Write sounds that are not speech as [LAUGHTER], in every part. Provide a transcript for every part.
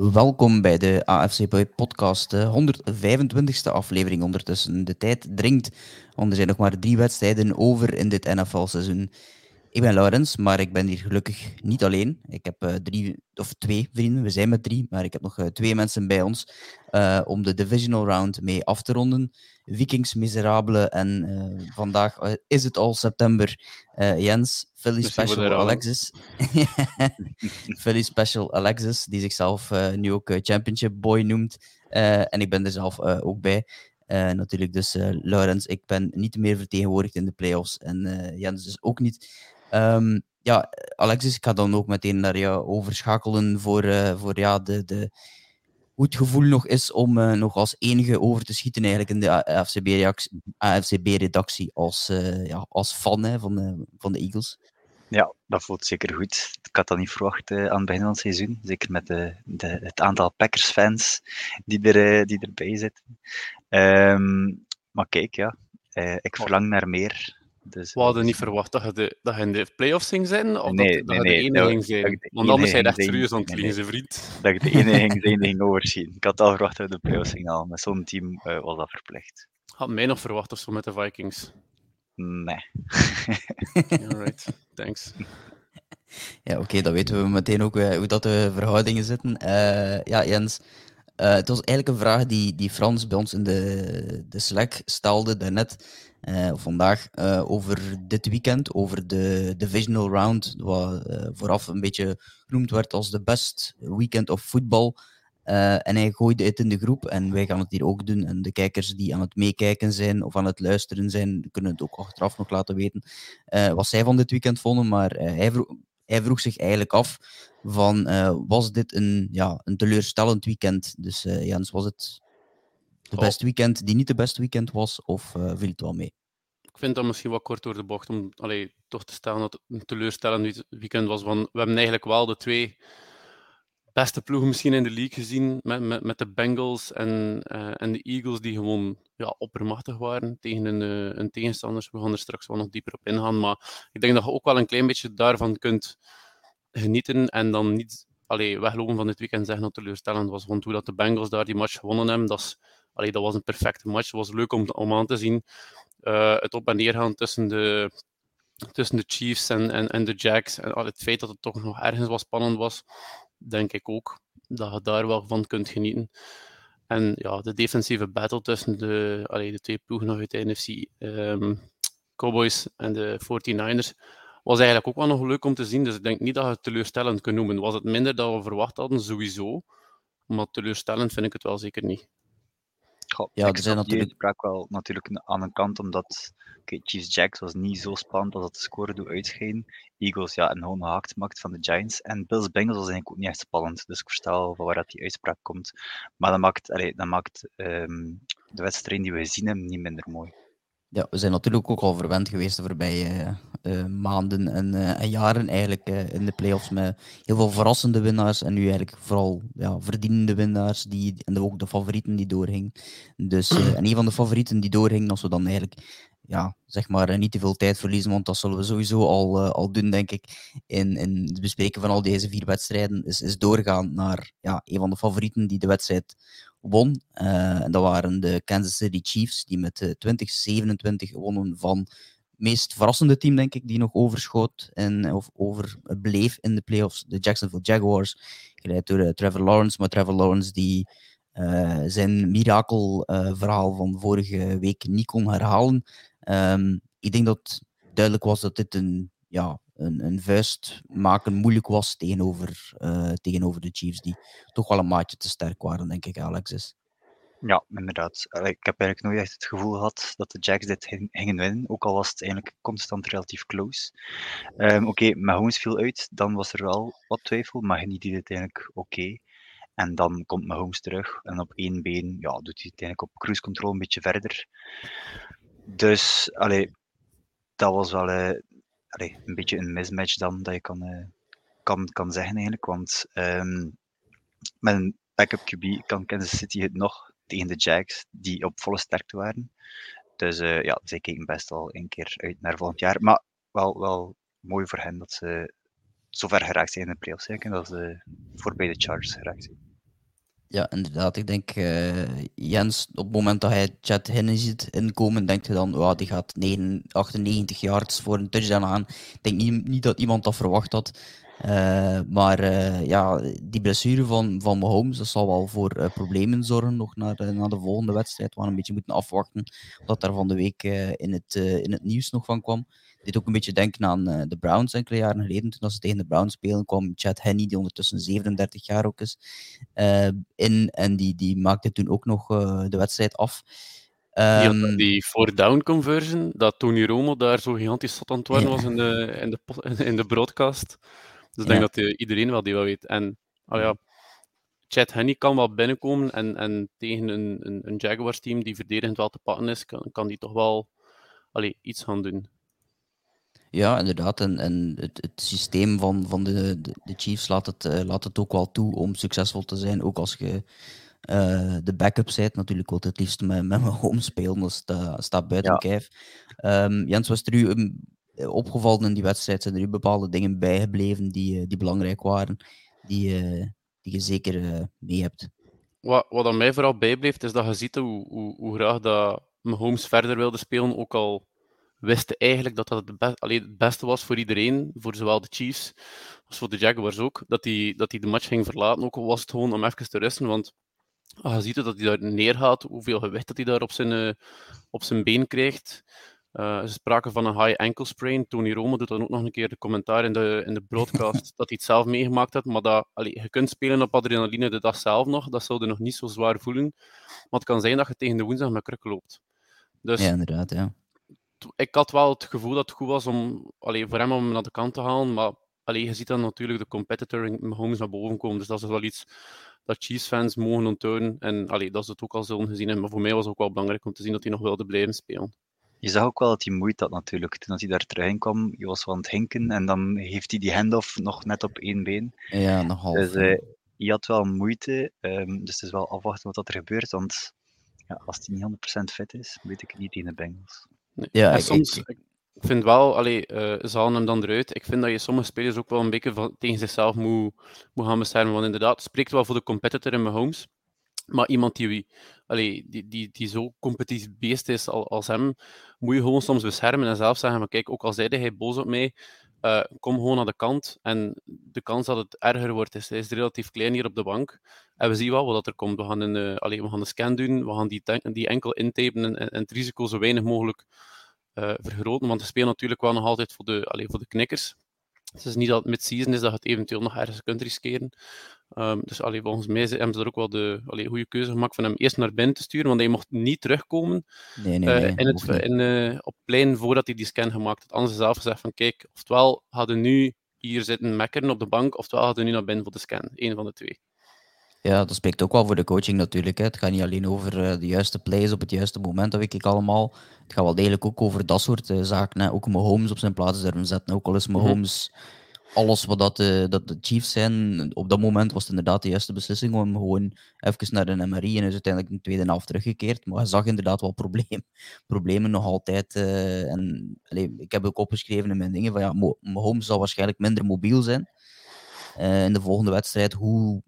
Welkom bij de AFC Podcast, de 125ste aflevering ondertussen. De tijd dringt, want er zijn nog maar drie wedstrijden over in dit NFL-seizoen. Ik ben Laurens, maar ik ben hier gelukkig niet alleen. Ik heb uh, drie of twee vrienden, we zijn met drie, maar ik heb nog uh, twee mensen bij ons uh, om de divisional round mee af te ronden. Vikings miserabele en vandaag is het al september. Jens, Philly Special Alexis. [LAUGHS] Philly Special Alexis, die zichzelf nu ook Championship Boy noemt. en ik ben er zelf ook bij. Uh, natuurlijk dus uh, Laurens, ik ben niet meer vertegenwoordigd in de playoffs en uh, Jens dus ook niet. Um, ja, Alexis, ik ga dan ook meteen naar jou overschakelen voor, uh, voor ja, de, de, hoe het gevoel nog is om uh, nog als enige over te schieten eigenlijk in de AFCB-redactie als, uh, ja, als fan hè, van, de, van de Eagles. Ja, dat voelt zeker goed. Ik had dat niet verwacht aan het begin van het seizoen. Zeker met de, de, het aantal Packers-fans die, er, die erbij zitten. Um, maar kijk, ja, ik verlang naar meer. Dus, we hadden niet verwacht dat je, de, dat je in de playoffs ging zijn, of nee, dat, dat je de enige ging zijn. Want anders zijn je echt serieus aan het vliegen, vriend. Dat ik de enige [LAUGHS] ging zijn die ging overzien. Ik had al verwacht dat we de playoffs gingen halen. Met zo'n team uh, was dat verplicht. Had mij nog verwacht of zo met de Vikings? Nee. [LAUGHS] Alright, thanks. [LAUGHS] Ja, oké, okay, dan weten we meteen ook uh, hoe dat de verhoudingen zitten. Uh, ja, Jens, uh, het was eigenlijk een vraag die, die Frans bij ons in de, de Slack stelde daarnet. Uh, vandaag uh, over dit weekend, over de divisional round, wat uh, vooraf een beetje genoemd werd als de best weekend of voetbal. en hij gooide het in de groep en wij gaan het hier ook doen. En de kijkers die aan het meekijken zijn of aan het luisteren zijn, kunnen het ook achteraf nog laten weten wat zij van dit weekend vonden. Maar hij, vroeg, hij vroeg zich eigenlijk af van, was dit een, ja, een teleurstellend weekend? Dus Jens, was het de oh. beste weekend die niet de beste weekend was, of uh, viel het wel mee? Ik vind dat misschien wat kort door de bocht om allee, toch te stellen dat het een teleurstellend weekend was. Want we hebben eigenlijk wel de twee beste ploegen misschien in de league gezien, met, met, met de Bengals en, uh, en de Eagles, die gewoon ja, oppermachtig waren tegen een, uh, een tegenstanders. We gaan er straks wel nog dieper op ingaan, maar ik denk dat je ook wel een klein beetje daarvan kunt genieten en dan niet allee, weglopen van dit weekend zeggen dat het teleurstellend was. Want hoe dat de Bengals daar die match gewonnen hebben, dat is dat was een perfecte match. Het was leuk om, om aan te zien. Uh, het op en neer gaan tussen de, tussen de Chiefs en, en, en de Jacks. En het feit dat het toch nog ergens wat spannend was, denk ik ook dat je daar wel van kunt genieten. En ja, de defensieve battle tussen de, allee, de twee ploegen uit de NFC, um, ehm, Cowboys en de 49ers, was eigenlijk ook wel nog leuk om te zien. Dus ik denk niet dat je het teleurstellend kunt noemen. Was het minder dan we verwacht hadden, sowieso. Maar teleurstellend vind ik het wel zeker niet. Goh, ja, ik er zijn natuurlijk... sprak wel natuurlijk aan een kant, omdat okay, Chiefs Jacks was niet zo spannend als dat de score doet uitschijnen. Eagles, ja, een gewoon haakt maakt van de Giants. En Bills Bengals was eigenlijk ook niet echt spannend. Dus ik versta wel van waar dat die uitspraak komt. Maar dat maakt, allee, dat maakt um, de wedstrijd die we gezien hebben niet minder mooi. Ja, we zijn natuurlijk ook al verwend geweest de voorbije uh, maanden en, uh, en, jaren eigenlijk in de playoffs met heel veel verrassende winnaars en nu eigenlijk vooral ja, verdienende winnaars die, en ook de favorieten die doorgingen. Dus, en een van de favorieten die doorgingen, als we dan eigenlijk ja, zeg maar, niet te veel tijd verliezen, want dat zullen we sowieso al, al doen, denk ik, in, in het bespreken van al deze vier wedstrijden, is, is doorgaan naar ja, een van de favorieten die de wedstrijd won. Uh, dat waren de Kansas City Chiefs, die met 2027 wonnen van meest verrassende team, denk ik, die nog overschoot en, of overbleef in de playoffs. De Jacksonville Jaguars, geleid door uh, Trevor Lawrence. Maar Trevor Lawrence die uh, zijn mirakelverhaal van vorige week niet kon herhalen. Um, ik denk dat duidelijk was dat dit een ja, een, een vuist maken moeilijk was tegenover, uh, tegenover de Chiefs, die toch wel een maatje te sterk waren, denk ik, Alexis. Ja, inderdaad. Ik heb eigenlijk nooit echt het gevoel gehad dat de Jacks dit gingen winnen, ook al was het eigenlijk constant relatief close. Um, oké, okay, Mahomes viel uit, dan was er wel wat twijfel, maar niet deed het eigenlijk oké. En dan komt Mahomes terug en op één been ja, doet hij uiteindelijk op cruise control een beetje verder. Dus, allee, dat was wel, uh, een beetje een mismatch dan dat je kan, uh, kan, kan zeggen eigenlijk. Want um, met een backup QB kan Kansas City het nog tegen de Jags, die op volle sterkte waren. Dus uh, ja, zij kijken best wel een keer uit naar volgend jaar. Maar wel, wel mooi voor hen dat ze zover geraakt zijn in de playoffs. En dat ze voorbij de Chargers geraakt zijn. Ja, inderdaad. Ik denk, uh, Jens, op het moment dat hij Chad Henne ziet inkomen, denkt hij dan, oh, die gaat 9, 98 yards voor een touchdown aan. Ik denk niet dat iemand dat verwacht had. Uh, maar uh, ja, die blessure van, van Mahomes, dat zal wel voor problemen zorgen nog naar, naar de volgende wedstrijd. We gaan een beetje moeten afwachten wat daar van de week in, het, in het nieuws nog van kwam dit ook een beetje denken aan de Browns enkele jaren geleden. Toen ze tegen de Browns spelen, kwam Chad Henney, die ondertussen 37 jaar ook is, in. En die, die maakte toen ook nog de wedstrijd af. Um, die, die four down conversion, dat Tony Romo daar zo gigantisch zat aan het worden was in de, in, de, in de broadcast. Dus ik denk dat iedereen wel die wel weet. En oh ja, Chad Henney kan wel binnenkomen en, en tegen een, een, een Jaguars team die verdedigend wel te pakken is, kan, kan die toch wel allee, iets gaan doen. Ja, inderdaad. En, en het, het systeem van, van de, de, de Chiefs laat het, uh, laat het ook wel toe om succesvol te zijn. Ook als je uh, de backup bent. Natuurlijk wil het liefst met, met mijn home spelen. Dat staat, staat buiten ja. kijf. Um, Jens, was er u opgevallen in die wedstrijd? Zijn er u bepaalde dingen bijgebleven die, die belangrijk waren? Die, uh, die je zeker mee hebt? Wat, wat aan mij vooral bijbleef, is dat je ziet hoe, hoe, hoe graag dat Mahomes verder wilde spelen. Ook al wisten eigenlijk dat dat het, be allee, het beste was voor iedereen, voor zowel de Chiefs als voor de Jaguars ook, dat hij dat de match ging verlaten. Ook al was het gewoon om even te rusten, want je ziet dat hij daar neergaat, hoeveel gewicht dat hij daar op zijn, op zijn been krijgt. Uh, ze spraken van een high ankle sprain. Tony Romo doet dan ook nog een keer de commentaar in de, in de broadcast [LAUGHS] dat hij het zelf meegemaakt had. Maar dat, allee, je kunt spelen op adrenaline de dag zelf nog. Dat zou je nog niet zo zwaar voelen. Maar het kan zijn dat je tegen de woensdag met kruk loopt. Dus, ja, inderdaad. Ja ik had wel het gevoel dat het goed was om allee, voor hem om naar de kant te halen. Maar allee, je ziet dan natuurlijk de competitor in Mahomes naar boven komen. Dus dat is wel iets dat Chiefs-fans mogen onthouden. En allee, dat is het ook al zullen gezien hebben. Maar voor mij was het ook wel belangrijk om te zien dat hij nog wilde blijven spelen. Je zag ook wel dat hij moeite had natuurlijk. Toen hij daar terug in kwam, hij was wel aan het hinken. En dan heeft hij die handoff nog net op één been. Ja, nog half. Dus uh, hij had wel moeite. Um, dus het is wel afwachten wat er gebeurt. Want ja, als hij niet 100% fit is, weet ik het niet in de Bengals. Ja, ik, soms, ik, vind wel, allee, uh, ze halen hem dan eruit. Ik vind dat je sommige spelers ook wel een beetje van, tegen zichzelf moet, moet gaan beschermen. Want inderdaad, het spreekt wel voor de competitor in Mahomes. Maar iemand die, allee, die, die, die zo competitief beest is als hem, moet je gewoon soms beschermen en zelf zeggen: maar kijk, ook al zeide hij boos op mij, uh, kom gewoon naar de kant. En de kans dat het erger wordt, is, is relatief klein hier op de bank. En we zien wel wat er komt. We gaan een, uh, we gaan een scan doen, we gaan die, die enkel intapen en, en, het risico zo weinig mogelijk uh, vergroten. Want we spelen natuurlijk wel nog altijd voor de, allee, voor de knikkers. Het is niet dat het mid-season is dat je het eventueel nog ergens kunt riskeren. Um, dus allee, volgens mij hebben ze er ook wel de allee, goede keuze gemaakt van hem eerst naar binnen te sturen, want hij mocht niet terugkomen nee, nee, nee, uh, in het, in, uh, op plein voordat hij die scan gemaakt had. Anders zelf gezegd van kijk, oftewel hadden nu hier zitten mekkeren op de bank, oftewel hadden nu naar binnen voor de scan. Eén van de twee. Ja, dat spreekt ook wel voor de coaching natuurlijk. Hè. Het gaat niet alleen over uh, de juiste plays op het juiste moment, dat weet ik allemaal. Het gaat wel degelijk ook over dat soort zaken. Hè. Ook Mahomes op zijn plaats durven zetten. Ook al is Mahomes... Mm -hmm alles wat dat de, dat de Chiefs zijn, op dat moment was het inderdaad de juiste beslissing om gewoon even naar de MRI en is uiteindelijk een tweede helft teruggekeerd. Maar hij zag inderdaad wel probleem, [LAUGHS] problemen nog altijd. Uh, en allee, ik heb ook opgeschreven in mijn dingen van ja, Mahomes zal waarschijnlijk minder mobiel zijn uh, in de volgende wedstrijd. Hoe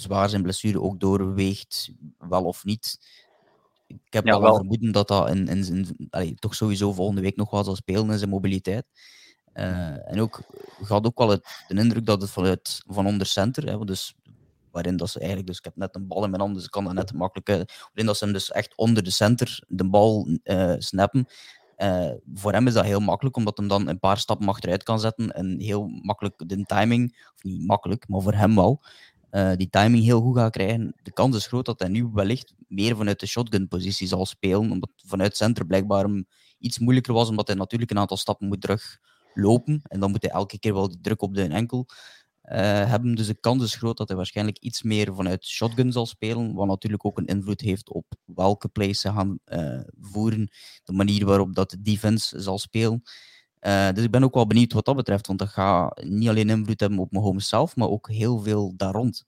zwaar zijn blessure ook doorweegt, wel of niet. Ik heb ja, wel vermoeden dat dat in, in, in, allee, toch sowieso volgende week nog wel zal spelen in zijn mobiliteit. Uh, en ook, had ook wel het, de indruk dat het vanuit van onder center, hè, dus waarin dat ze eigenlijk, dus ik heb net een bal in mijn hand, dus ik kan dat net makkelijk, uh, waarin dat ze hem dus echt onder de center de bal uh, snappen. voor hem is dat heel makkelijk, omdat hem dan een paar stappen achteruit kan zetten en heel makkelijk de timing, of niet makkelijk, maar voor hem wel, die timing heel goed gaat krijgen. De kans is groot dat hij nu wellicht meer vanuit de shotgun-positie zal spelen, omdat vanuit center blijkbaar hem iets moeilijker was, omdat hij natuurlijk een aantal stappen moet terug lopen. En dan moet hij elke keer wel die druk op de enkel uh, hebben. Dus de kans is groot dat hij waarschijnlijk iets meer vanuit shotgun zal spelen. Wat natuurlijk ook een invloed heeft op welke plays ze gaan uh, voeren. De manier waarop dat de defense zal spelen. Uh, dus ik ben ook wel benieuwd wat dat betreft. Want dat gaat niet alleen invloed hebben op mijn home zelf, maar ook heel veel daar rond.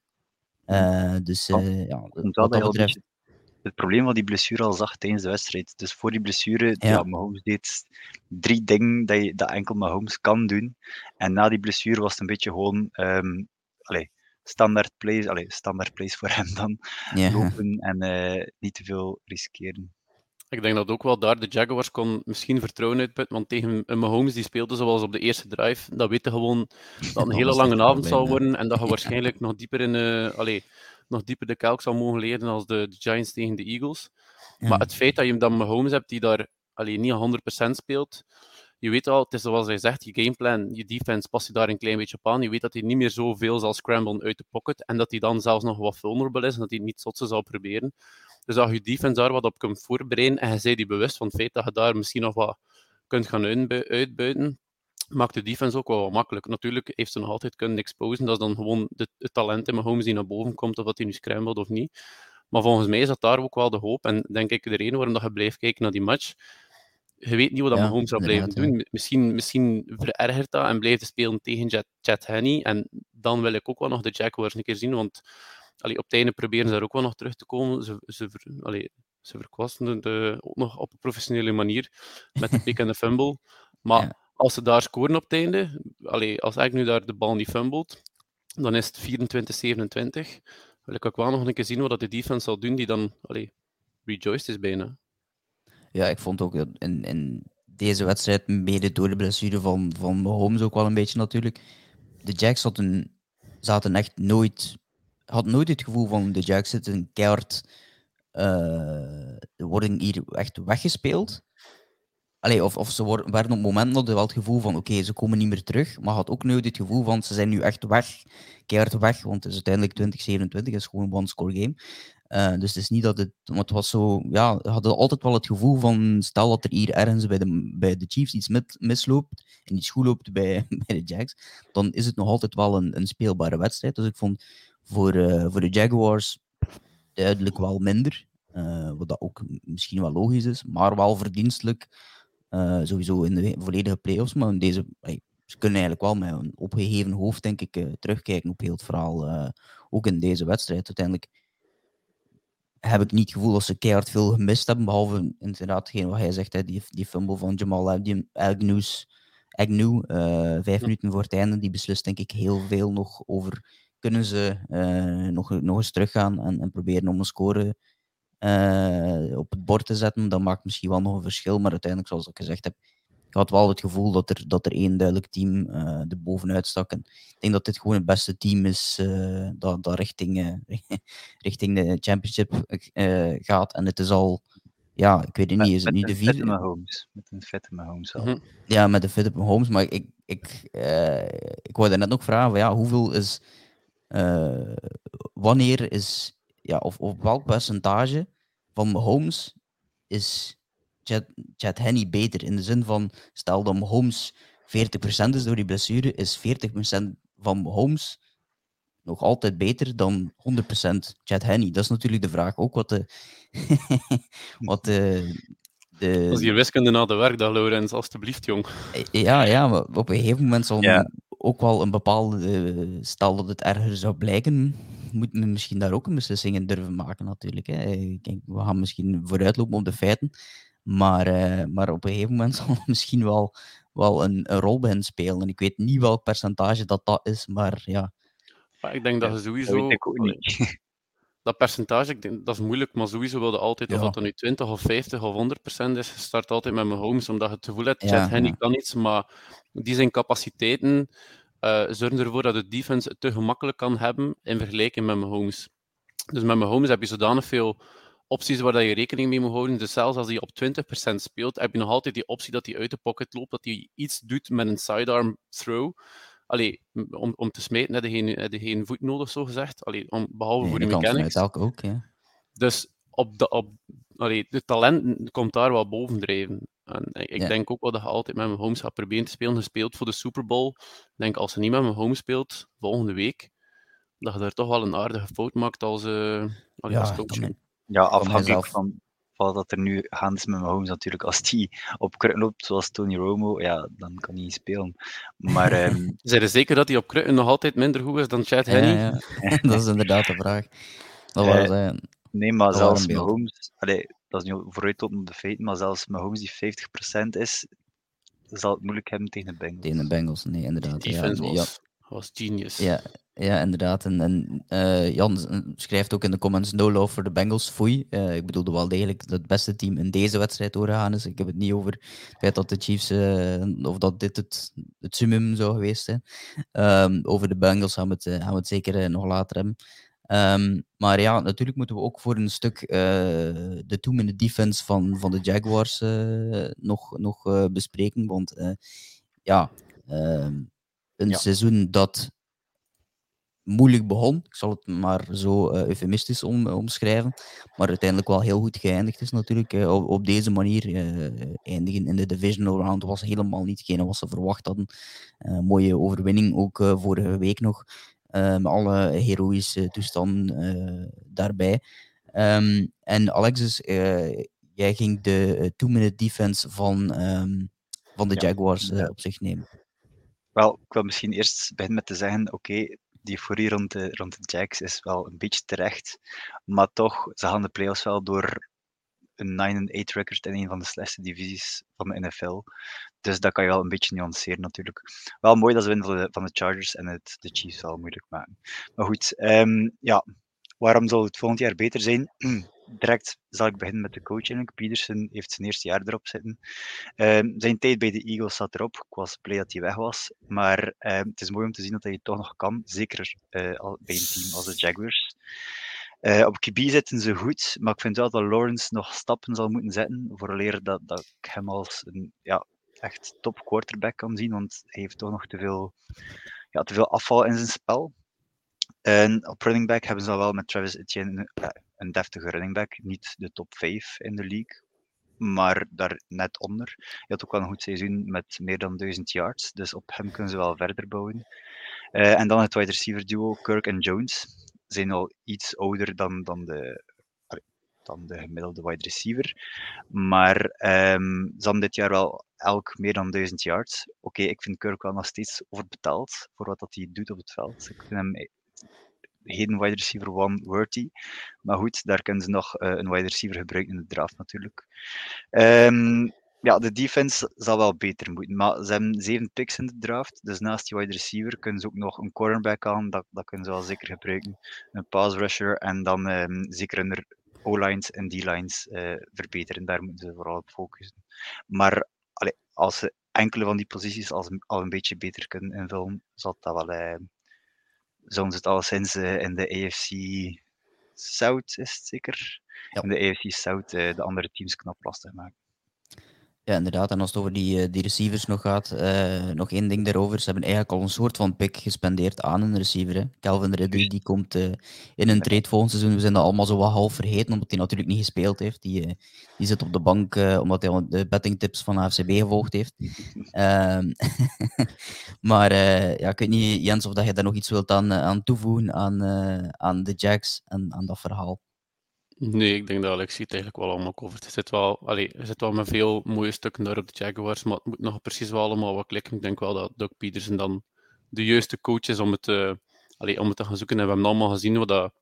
dus ja, wat dat betreft het probleem van die blessure al zag tijdens de wedstrijd. Dus voor die blessure, ja. ja Mahomes deed drie dingen dat, je, dat enkel Mahomes kan doen. En na die blessure was het een beetje gewoon um, allez, standaard plays, allee, standaard plays voor hem dan, Ja. lopen en eh, niet te veel riskeren. Ik denk dat ook wel daar de Jaguars kon misschien vertrouwen uitputten, want tegen een Mahomes die speelde zoals op de eerste drive, dat weten gewoon dat een hele lange avond zal worden en dat je waarschijnlijk nog dieper in eh allee, nog dieper de kelk zal mogen leren als de, de Giants tegen de Eagles. Ja. Maar het feit dat je dan Mahomes hebt die daar allee, niet 100% speelt, je weet al, het is zoals hij zegt, je gameplan, je defense past je daar een klein beetje op aan. Je weet dat hij niet meer zoveel zal scramblen uit de pocket en dat hij dan zelfs nog wat vulnerable is en dat hij niet zotse zal proberen. Dus als je defense daar wat op kunt voorbereiden en je bent je bewust van het feit dat je daar misschien nog wat kunt gaan uitbui- uitbuiten, maakt de defense ook wel wat makkelijk. Natuurlijk heeft ze nog altijd kunnen exposen. Dat is dan gewoon de, het talent in Mahomes die naar boven komt, of dat hij nu scrambled of niet. Maar volgens mij is dat daar ook wel de hoop. En denk ik de reden waarom dat je blijft kijken naar die match. Je weet niet wat dat Ja, Mahomes zou blijven doen. Misschien, misschien verergert dat en blijft spelen tegen Chad Henney. En dan wil ik ook wel nog de Jaguars een keer zien. Want allee, op het einde proberen ze daar ook wel nog terug te komen. Ze, ze, allee, ze verkwasten eh, ook nog op een professionele manier met de pick en de fumble. [LAUGHS] Maar Ja. als ze daar scoren op het einde, allee, als ik nu daar de bal niet fumbled, dan is het 24-27. Wil ik ook wel nog een keer zien wat dat de defense zal doen, die dan allee, rejoiced is bijna. Ja, ik vond ook in, in deze wedstrijd, mede door de blessure van, van Mahomes ook wel een beetje natuurlijk, de Jacks zaten, zaten echt nooit, had nooit het gevoel van de Jacks zitten keihard, eh, worden hier echt weggespeeld. Allee, of, of ze worden, werden op momenten hadden wel het gevoel van oké, ze komen niet meer terug, maar had ook nooit het gevoel van ze zijn nu echt weg, keihard weg, want het is uiteindelijk 2027, het is gewoon een one-score game. Eh, dus het is niet dat het, want het was zo, ja, hadden altijd wel het gevoel van, stel dat er hier ergens bij de, bij de Chiefs iets misloopt en iets goed loopt bij, [LAUGHS] bij de Jags, dan is het nog altijd wel een, een speelbare wedstrijd. Dus ik vond voor, eh, voor de Jaguars duidelijk wel minder, eh, wat dat ook misschien wel logisch is, maar wel verdienstelijk, eh, sowieso in de volledige playoffs, maar in deze, ze kunnen eigenlijk wel met een opgeheven hoofd, denk ik, terugkijken op heel het verhaal, ook in deze wedstrijd. Uiteindelijk heb ik niet het gevoel dat ze keihard veel gemist hebben, behalve inderdaad hetgeen wat hij zegt, hè, die, die fumble van Jamal Agnew, Agnew's- Agnew, vijf minuten voor het einde, die beslist denk ik heel veel nog over, kunnen ze eh, nog, nog eens teruggaan en, en proberen om een score eh, op het bord te zetten, dat maakt misschien wel nog een verschil, maar uiteindelijk, zoals ik gezegd heb, ik had wel het gevoel dat er, dat er één duidelijk team eh er bovenuit stak. En ik denk dat dit gewoon het beste team is eh, dat, dat richting, eh, [LAUGHS] richting de championship eh, gaat. En het is al, ja, ik weet het niet, is het met nu de vierde? Mahomes. Met een vette Mahomes wel. Mhm. Ja, met de Philip Holmes. Maar ik, ik, eh, ik wou net nog vragen, van, ja, hoeveel is, eh, wanneer is, ja, of op welk percentage van Mahomes is Chad, Chad Henney beter? In de zin van, stel dat Mahomes 40% is door die blessure, is 40% van Mahomes nog altijd beter dan 100% Chad Henney? Dat is natuurlijk de vraag. Ook wat de, [LAUGHS] wat de, de, Dat is hier wiskunde na de werkdag, Laurens, alstublieft, jong. ja, ja, maar op een gegeven moment zal Ja. Ook wel een bepaalde, eh, stel dat het erger zou blijken, moet men misschien daar ook een beslissing in durven maken natuurlijk. Hè. Ik denk, we gaan misschien vooruitlopen op de feiten, maar, eh, maar op een gegeven moment [LAUGHS] zal het misschien wel, wel een, een rol bij hen spelen. En ik weet niet welk percentage dat dat is, maar ja. Maar ik denk dat Dat sowieso... weet ik ook [LAUGHS] allee, niet. Dat percentage, ik denk, dat is moeilijk, maar sowieso wilde altijd, of Ja. dat dan nu 20 of 50 of 100 procent is, je start altijd met Mahomes, omdat je het gevoel hebt, Ja, Chad Henney ja. kan iets, maar die zijn capaciteiten eh, zorgen ervoor dat de defense het te gemakkelijk kan hebben in vergelijking met Mahomes. Dus met Mahomes heb je zodanig veel opties waar dat je rekening mee moet houden. Dus zelfs als hij op 20% speelt, heb je nog altijd die optie dat hij uit de pocket loopt, dat hij iets doet met een sidearm throw. Allee, om, om te smijten heb je geen, heb je geen voet nodig, zo gezegd. Allee, om, behalve Nee, voor de mechanics. elk ook, ja. Dus op de, op, allee, de talent komt daar wel bovendrijven. En ik Ja. denk ook wel dat je altijd met Mahomes gaat proberen te spelen. Je speelt voor de Super Bowl. Ik denk als je niet met Mahomes speelt volgende week, dat je daar toch wel een aardige fout maakt als, eh allee, Ja, als coach. kan Ja, afhankelijk van wat er nu gaande is met Mahomes natuurlijk. Als die op kruk loopt, zoals Tony Romo, ja, dan kan hij niet spelen. Maar ehm, [LAUGHS] Zijn er zeker dat hij op krukken nog altijd minder goed is dan Chad Henney? Ja, ja. [LAUGHS] dat is inderdaad de vraag. Dat Eh, was, nee, maar Dat zelfs. Mahomes, allee, dat is nu de feiten, maar zelfs Mahomes die 50% is, zal het moeilijk hebben tegen de Bengals. tegen de Bengals, nee, inderdaad. Die Ja, defense ja, was, was genius. Ja, Ja, inderdaad. En, en uh, Jan schrijft ook in de comments no love for the Bengals. Foei. Uh, ik bedoelde wel degelijk dat het beste team in deze wedstrijd doorgaan is. Ik heb het niet over het feit dat de Chiefs, uh, of dat dit het, het summum zou geweest zijn. Um, over de Bengals gaan we het, gaan we het zeker nog later hebben. Um, maar ja, natuurlijk moeten we ook voor een stuk de two-minute defense van, van de Jaguars nog, nog bespreken. Want ja, ehm, een ja. seizoen dat moeilijk begon. Ik zal het maar zo uh, eufemistisch om, uh, omschrijven. Maar uiteindelijk wel heel goed geëindigd is natuurlijk. Uh, op, op, deze manier eindigen in de divisional round was helemaal niet hetgene wat ze verwacht hadden. mooie overwinning ook vorige week nog. met alle heroïsche toestanden daarbij. Um, en Alexis, jij ging de two-minute defense van, um, van de Jaguars ja. op zich nemen. Wel, ik wil misschien eerst beginnen met te zeggen, oké, die euforie rond de, rond de Jacks is wel een beetje terecht. Maar toch, ze gaan de playoffs wel door een 9-8 record in een van de slechtste divisies van de NFL. Dus dat kan je wel een beetje nuanceren natuurlijk. Wel mooi dat ze winnen van de, Chargers en het de Chiefs wel moeilijk maken. Maar goed, um, ja, waarom zal het volgend jaar beter zijn? [CLEARS THROAT] direct zal ik beginnen met de coaching. Peterson heeft zijn eerste jaar erop zitten. Uh, zijn tijd bij de Eagles zat erop. Ik was blij dat hij weg was. Maar uh, het is mooi om te zien dat hij het toch nog kan. Zeker uh, bij een team als de Jaguars. Uh, op QB zitten ze goed, maar ik vind wel dat Lawrence nog stappen zal moeten zetten. Vooraleer dat, dat ik hem als een ja, echt top quarterback kan zien. Want hij heeft toch nog te veel, ja, te veel afval in zijn spel. En op running back hebben ze al wel met Travis Etienne een deftige running back. Niet de top 5 in de league, maar daar net onder. Hij had ook wel een goed seizoen met meer dan 1000 yards, dus op hem kunnen ze wel verder bouwen. Uh, en dan het wide receiver duo Kirk en Jones. Zijn al iets ouder dan, dan, de, dan de gemiddelde wide receiver. Maar um, ze hadden dit jaar wel elk meer dan 1000 yards. Oké, ik vind Kirk wel nog steeds overbetaald voor wat dat hij doet op het veld. Ik vind hem heden wide receiver one worthy. Maar goed, daar kunnen ze nog uh, een wide receiver gebruiken in de draft natuurlijk. Um, ja, de defense zal wel beter moeten. Maar ze hebben zeven picks in de draft. Dus naast die wide receiver kunnen ze ook nog een cornerback aan. Dat, dat kunnen ze wel zeker gebruiken. Een pass rusher. En dan um, zeker een O-lines en D-lines uh, zullen Daar moeten ze vooral op focussen. Maar als ze enkele van die posities al, al een beetje beter kunnen invullen, zal dat wel, uh, ze het alleszins uh, in de AFC South, is het zeker? Ja. In de AFC South uh, de andere teams knap lastig maken. Ja, inderdaad. En als het over die, die receivers nog gaat, uh, nog één ding daarover. Ze hebben eigenlijk al een soort van pick gespendeerd aan een receiver. Hè. Calvin Ridley die komt uh, in een trade volgend seizoen. We zijn dat allemaal zo wat half vergeten, omdat hij natuurlijk niet gespeeld heeft. Die, uh, die zit op de bank omdat hij de bettingtips van AFCB gevolgd heeft. [LAUGHS] Ehm, [LAUGHS] maar ja, ik weet niet, Jens, of dat je daar nog iets wilt aan, aan toevoegen aan, aan de Jacks en aan dat verhaal. Nee, ik denk dat Alexie het eigenlijk wel allemaal covert. Het zit wel, allee, er zit wel met veel mooie stukken daar op de Jaguars, maar het moet nog precies wel allemaal wat klikken. Ik denk wel dat Doug Peterson dan de juiste coach is om het, uh, allee, om het te gaan zoeken. En we hebben allemaal gezien wat dat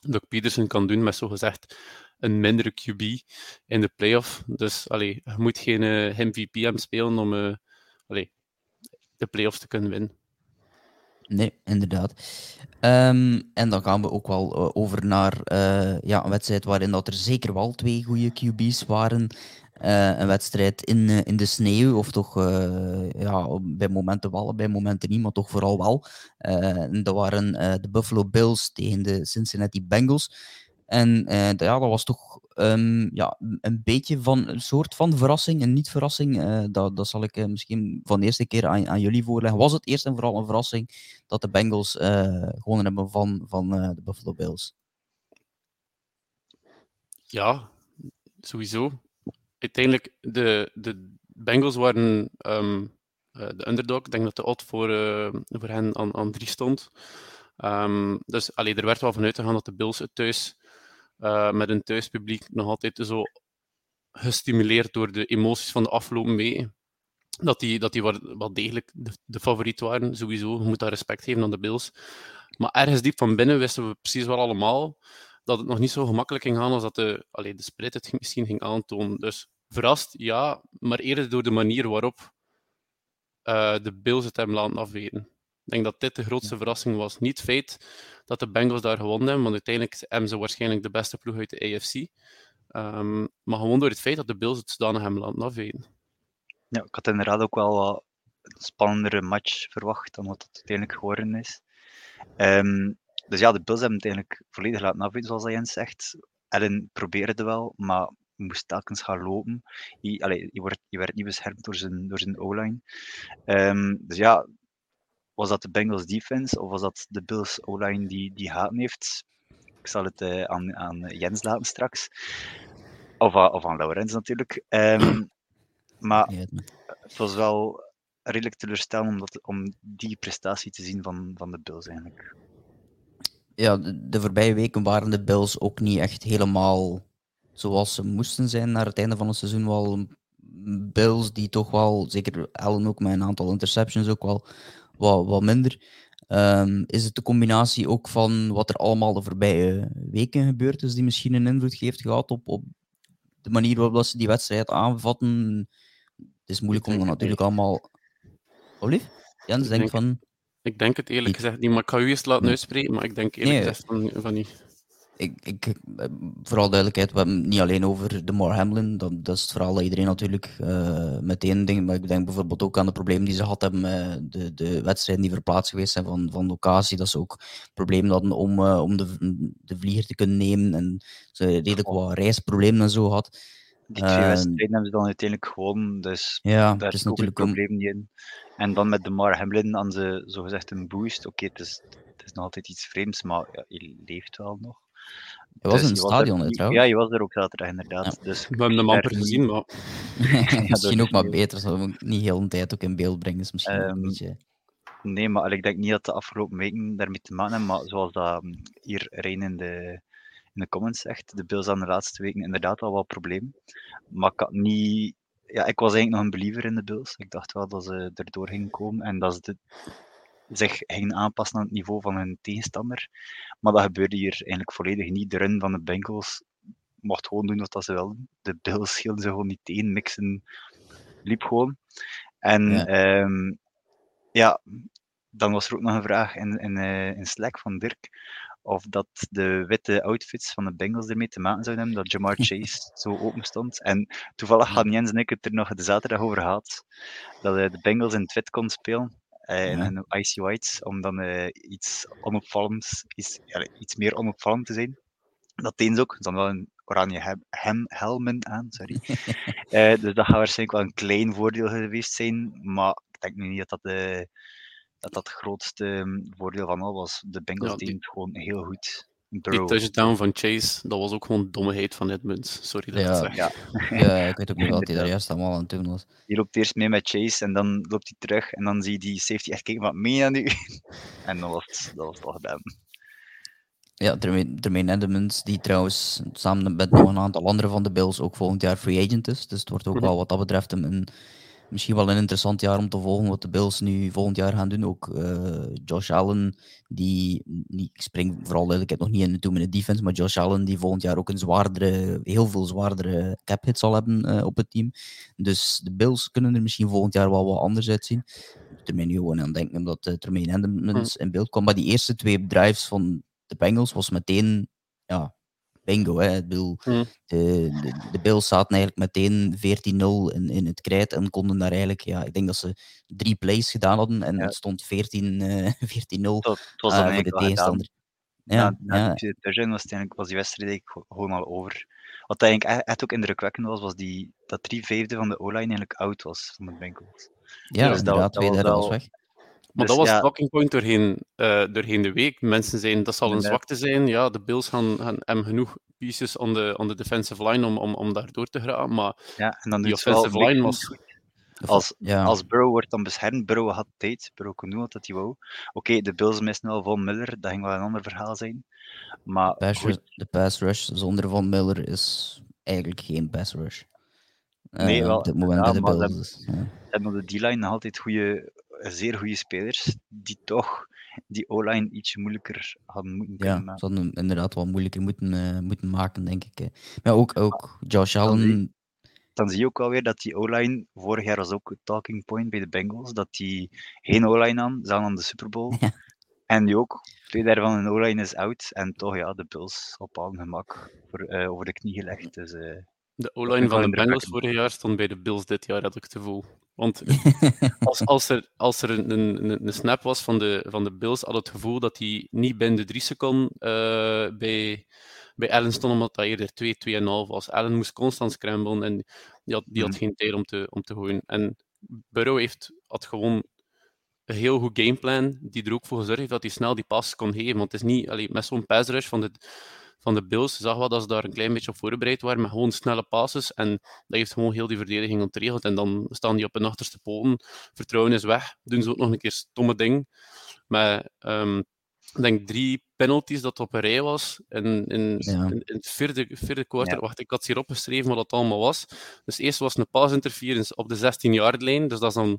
Doug Peterson kan doen met zogezegd een mindere QB in de playoff. Dus allee, je moet geen uh, eh, MVP hem spelen om allee, de playoffs te kunnen winnen. Nee, inderdaad. Um, en dan gaan we ook wel uh, over naar uh, ja, een wedstrijd waarin dat er zeker wel twee goede QB's waren. Uh, een wedstrijd in, in de sneeuw, of toch ja, bij momenten wel, bij momenten niet, maar toch vooral wel. dat waren de Buffalo Bills tegen de Cincinnati Bengals. En ja, dat was toch um, ja, een beetje van een soort van verrassing en niet-verrassing. Uh, dat, dat zal ik uh, misschien van de eerste keer aan, jullie voorleggen. Was het eerst en vooral een verrassing dat de Bengals gewonnen hebben van, van de Buffalo Bills? Ja, sowieso. Uiteindelijk, de, de Bengals waren um, de underdog. Ik denk dat de odd voor, voor hen aan, drie stond. Um, dus allee, er werd wel vanuit gegaan dat de Bills het thuis uh, met een thuispubliek nog altijd zo gestimuleerd door de emoties van de afgelopen weken. Dat die, dat die wel degelijk de, de favoriet waren, sowieso. Je moet daar respect geven aan de Bills. Maar ergens diep van binnen wisten we precies wel allemaal dat het nog niet zo gemakkelijk ging gaan als dat de, allee, de spreid het misschien ging aantonen. Dus verrast, ja, maar eerder door de manier waarop uh, de Bills het hem laten afweten. Ik denk dat dit de grootste verrassing was. Niet het feit dat de Bengals daar gewonnen hebben, want uiteindelijk hebben ze waarschijnlijk de beste ploeg uit de AFC. Ehm, maar gewoon door het feit dat de Bills het zodanig hebben laten afweten. Ja, ik had inderdaad ook wel wat een spannendere match verwacht dan wat het uiteindelijk geworden is. Ehm, dus ja, de Bills hebben het eigenlijk volledig laten afweten, zoals Jens zegt. Allen probeerde wel, maar moest telkens gaan lopen. Je, allee, je, wordt, je werd niet beschermd door zijn, door zijn O-line. Ehm, dus ja, was dat de Bengals defense of was dat de Bills O-line die, die haten heeft? Ik zal het uh, aan, aan Jens laten straks. Of, of aan Laurens natuurlijk. Um, maar het was wel redelijk teleurstellend om, dat, om die prestatie te zien van, van de Bills eigenlijk. Ja, de, de voorbije weken waren de Bills ook niet echt helemaal zoals ze moesten zijn naar het einde van het seizoen. Wel Bills die toch wel, zeker Allen ook met een aantal interceptions ook wel wat, wat minder. Um, is het de combinatie ook van wat er allemaal de voorbije weken gebeurd is, die misschien een invloed heeft gehad op, op de manier waarop ze die wedstrijd aanvatten? Het is moeilijk om dat natuurlijk allemaal. Olief? Jens denkt van. Ik denk het eerlijk gezegd niet, maar ik ga u eerst laten uitspreken, maar ik denk eerlijk nee, gezegd van, van niet ik, ik, vooral duidelijkheid, we hebben niet alleen over de More Hamlin. Dat, dat is het verhaal dat iedereen natuurlijk uh, meteen denkt. Maar ik denk bijvoorbeeld ook aan de problemen die ze gehad hebben de, de wedstrijden die verplaatst geweest zijn van, van locatie. Dat ze ook problemen hadden om, uh, om de, de vlieger te kunnen nemen. En ze redelijk wat reisproblemen en zo had. Die twee wedstrijden hebben ze dan uiteindelijk gewonnen. Dus ja, daar is natuurlijk een probleem niet in. En dan met de Mar Hamlin aan ze zogezegd een boost. Oké, okay, het, is, het is nog altijd iets vreemds, maar ja, je leeft wel nog. Je was dus in het stadion, er, trouwens. Ja, je was er ook zaterdag, inderdaad. Ja. Dus we hebben hem amper gezien, maar... [LAUGHS] misschien ook maar beter, zodat we niet heel de tijd ook in beeld brengen. Is misschien um, een beetje... Nee, maar ik denk niet dat de afgelopen weken daarmee te maken hebben, maar zoals dat hm, hier Rein in de, in de comments zegt, de Bills hadden de laatste weken inderdaad al wat probleem. Maar ik had niet... Ja, ik was eigenlijk nog een believer in de Bills. Ik dacht wel dat ze erdoor gingen komen en dat ze de, zich gingen aanpassen aan het niveau van hun tegenstander. Maar dat gebeurde hier eigenlijk volledig niet. De run van de Bengals mocht gewoon doen wat ze wilden. De Bills hielden ze gewoon niet tegen. Mixen liep gewoon. En ja. Um, ja, dan was er ook nog een vraag in, in, uh, in Slack van Dirk of dat de witte outfits van de Bengals ermee te maken zouden hebben, dat Jamar [LAUGHS] Chase zo open stond. En toevallig hadden Jens en ik het er nog de zaterdag over gehad, dat uh, de Bengals in het wit kon spelen uh, in een Icy Whites, om dan uh, iets onopvallends, iets, ja, iets meer onopvallend te zijn. Dat deden ze ook. Ze hadden wel een oranje hem, hem, helmen aan, sorry. uh, [LAUGHS] dus dat gaat waarschijnlijk wel een klein voordeel geweest zijn, maar ik denk nu niet dat dat, dat, dat het grootste um, voordeel van al was. De Bengals ja, die... het gewoon heel goed. Die touchdown van Chase, dat was ook gewoon dommigheid van Edmunds. Sorry dat ja, ik zeg. Ja. [LAUGHS] ja, ik weet ook niet wat hij daar juist allemaal aan het doen was. Je loopt eerst mee met Chase en dan loopt hij terug en dan zie je die safety echt kijken, wat meen je nu? [LAUGHS] en dan was het, dat was het al gedaan. Ja, Tremaine Edmonds, die trouwens samen met nog een aantal andere van de Bills ook volgend jaar free agent is. Dus het wordt ook wel wat dat betreft een, misschien wel een interessant jaar om te volgen wat de Bills nu volgend jaar gaan doen. Ook uh, Josh Allen, die, niet, ik spring vooral duidelijkheid nog niet in de in de defense, maar Josh Allen die volgend jaar ook een zwaardere, heel veel zwaardere cap hit zal hebben uh, op het team. Dus de Bills kunnen er misschien volgend jaar wel wat anders uitzien. Termijn nu gewoon aan denken omdat uh, Tremaine Edmonds in beeld kwam. Maar die eerste twee drives van de Bengals was meteen ja, bingo. Hè. Ik bedoel, mm. de, de, de, Bills zaten eigenlijk meteen 14-0 in, in het krijt en konden daar eigenlijk, ja, ik denk dat ze drie plays gedaan hadden en ja. het stond 14, uh, 14-0 uh, voor de tegenstander. Ja, na ja. die was, was die wedstrijd gewoon al over. Wat eigenlijk echt ook indrukwekkend was, was die, dat drie vijfde van de O-line eigenlijk out was van de Bengals. Ja, dus inderdaad, dat, twee derde was weg. Maar dus, dat was ja. talking point doorheen, uh, doorheen de week. Mensen zeiden dat zal een zwakte zijn. Ja, de Bills gaan, gaan hebben genoeg pieces on the, on the defensive line om, om, om daar door te gaan. Maar ja, en dan die offensive line was. Als, ja. als Burrow wordt dan beschermd, Burrow had tijd, Burrow kon doen wat hij wou. Oké, okay, de Bills missen wel Von Miller, dat ging wel een ander verhaal zijn. Maar pass de pass rush zonder Von Miller is eigenlijk geen pass rush. Nee, uh, wel, op dit moment ja, bij de Bills. ze hebben, op de D-line nog altijd goede zeer goede spelers die toch die O-line iets moeilijker hadden moeten ja, kunnen maken. Ja, inderdaad wel moeilijker moeten, uh, moeten maken, denk ik. Hè. Maar ook, ook Josh Allen, dan zie je ook alweer dat die O-line, vorig jaar was ook een talking point bij de Bengals, dat die geen O-line aan, ze aan de Super Bowl. [LAUGHS] Ja. En die ook, twee derde van hun O-line is out. En toch, ja, de Bills op al gemak voor, eh, over de knie gelegd. Dus, eh, De O-line van de Bengals vorig jaar stond bij de Bills dit jaar, had ik het gevoel. Want [LAUGHS] als, als er, als er een, een, een snap was van de, van de Bills, had het gevoel dat hij niet binnen de drie seconden eh, bij, bij Allen stond, omdat dat eerder 2, 2,5 was. Allen moest constant scramblen en die had, die had Mhm. geen tijd om te, om te gooien. En Burrow heeft, had gewoon een heel goed gameplan, die er ook voor gezorgd heeft dat hij snel die passes kon geven. Want het is niet, allee, met zo'n pass rush van de, van de Bills, zag wel dat ze daar een klein beetje op voorbereid waren, met gewoon snelle passes. En dat heeft gewoon heel die verdediging ontregeld. En dan staan die op hun achterste poten. Vertrouwen is weg. Doen ze ook nog een keer stomme ding. Met, ehm, ik denk drie penalties dat op een rij was. In, in, Ja. in, in het vierde, vierde kwartaal. Ja. Wacht, ik had hier opgeschreven wat dat allemaal was. Dus eerst was een pass interference op de 16-yard-lijn. Dus dat is dan...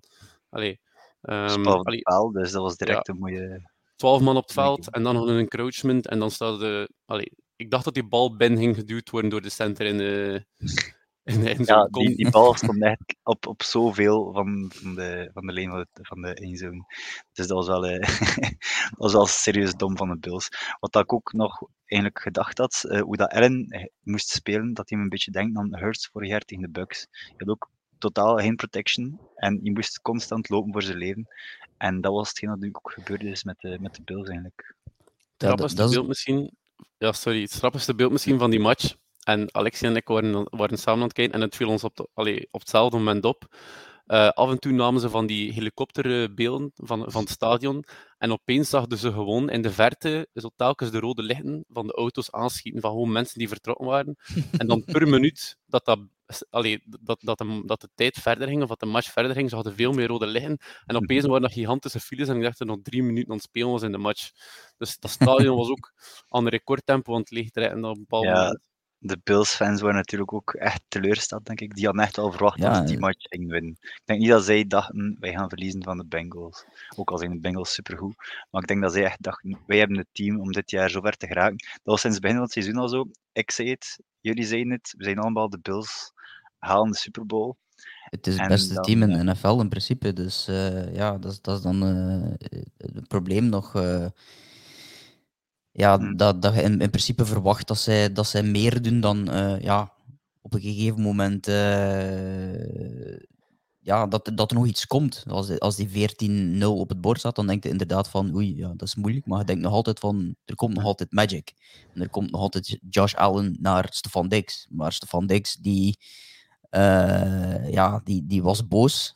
Allee, op allee, paal, dus dat was direct een mooie... 12 man op het veld en dan nog een encroachment. En dan staat de. Allee, ik dacht dat die bal binnen ging geduwd worden door de center in de. In de. Ja, die, die bal stond echt op, op zoveel van, van, de, van de lijn van de, van de eindzone. Dus dat was wel, eh, [LAUGHS] dat was wel serieus dom van de Bills. Wat ik ook nog eigenlijk gedacht had, eh, hoe dat Allen eh, moest spelen, dat hij me een beetje denkt aan Hurts vorig jaar tegen de Bucks. Je had ook totaal geen protection en je moest constant lopen voor zijn leven. En dat was hetgeen dat nu ook gebeurde is met de, met de Bills eigenlijk. Ja, dat, dat is, beeld misschien. Ja, sorry. Het grappigste beeld misschien van die match. En Alexia en ik waren, samen aan het kijken en het viel ons op, de- op hetzelfde moment op. Eh, af en toe namen ze van die helikopterbeelden van, van het stadion. En opeens zagden ze gewoon in de verte zo telkens de rode lichten van de auto's aanschieten van gewoon mensen die vertrokken waren. En dan per minuut dat, dat, allee, dat, dat, de, dat de tijd verder ging, of dat de match verder ging, zag je veel meer rode lichten. En opeens waren dat gigantische files en ik dacht dat er nog drie minuten aan het spelen was in de match. Dus dat stadion was ook aan een recordtempo aan het leegtrekken op een bepaald Ja, moment. De Bills-fans waren natuurlijk ook echt teleurgesteld, denk ik. Die hadden echt wel verwacht Ja, dat ze die match gingen winnen. Ik denk niet dat zij dachten, wij gaan verliezen van de Bengals. Ook al zijn de Bengals supergoed. Maar ik denk dat zij echt dachten, wij hebben het team om dit jaar zo ver te geraken. Dat was sinds het begin van het seizoen al zo. Ik zei het, jullie zeiden het, we zijn allemaal de Bills, halen de Super Bowl. het is het En beste dan, team in de NFL in principe. Dus eh, ja, dat, is- dat is dan eh, het probleem nog. eh, ja, Hm. dat, dat je in, in principe verwacht dat zij, dat zij meer doen dan eh, ja, op een gegeven moment. eh, ja, dat, dat er nog iets komt. Als, die- als die 14-0 op het bord staat, dan denk je inderdaad van oei, ja, dat is moeilijk. Maar je denkt nog altijd van er komt nog altijd magic. En er komt nog altijd Josh Allen naar Stefan Diggs. Maar Stefan Diggs die. eh, ja, die, die was boos,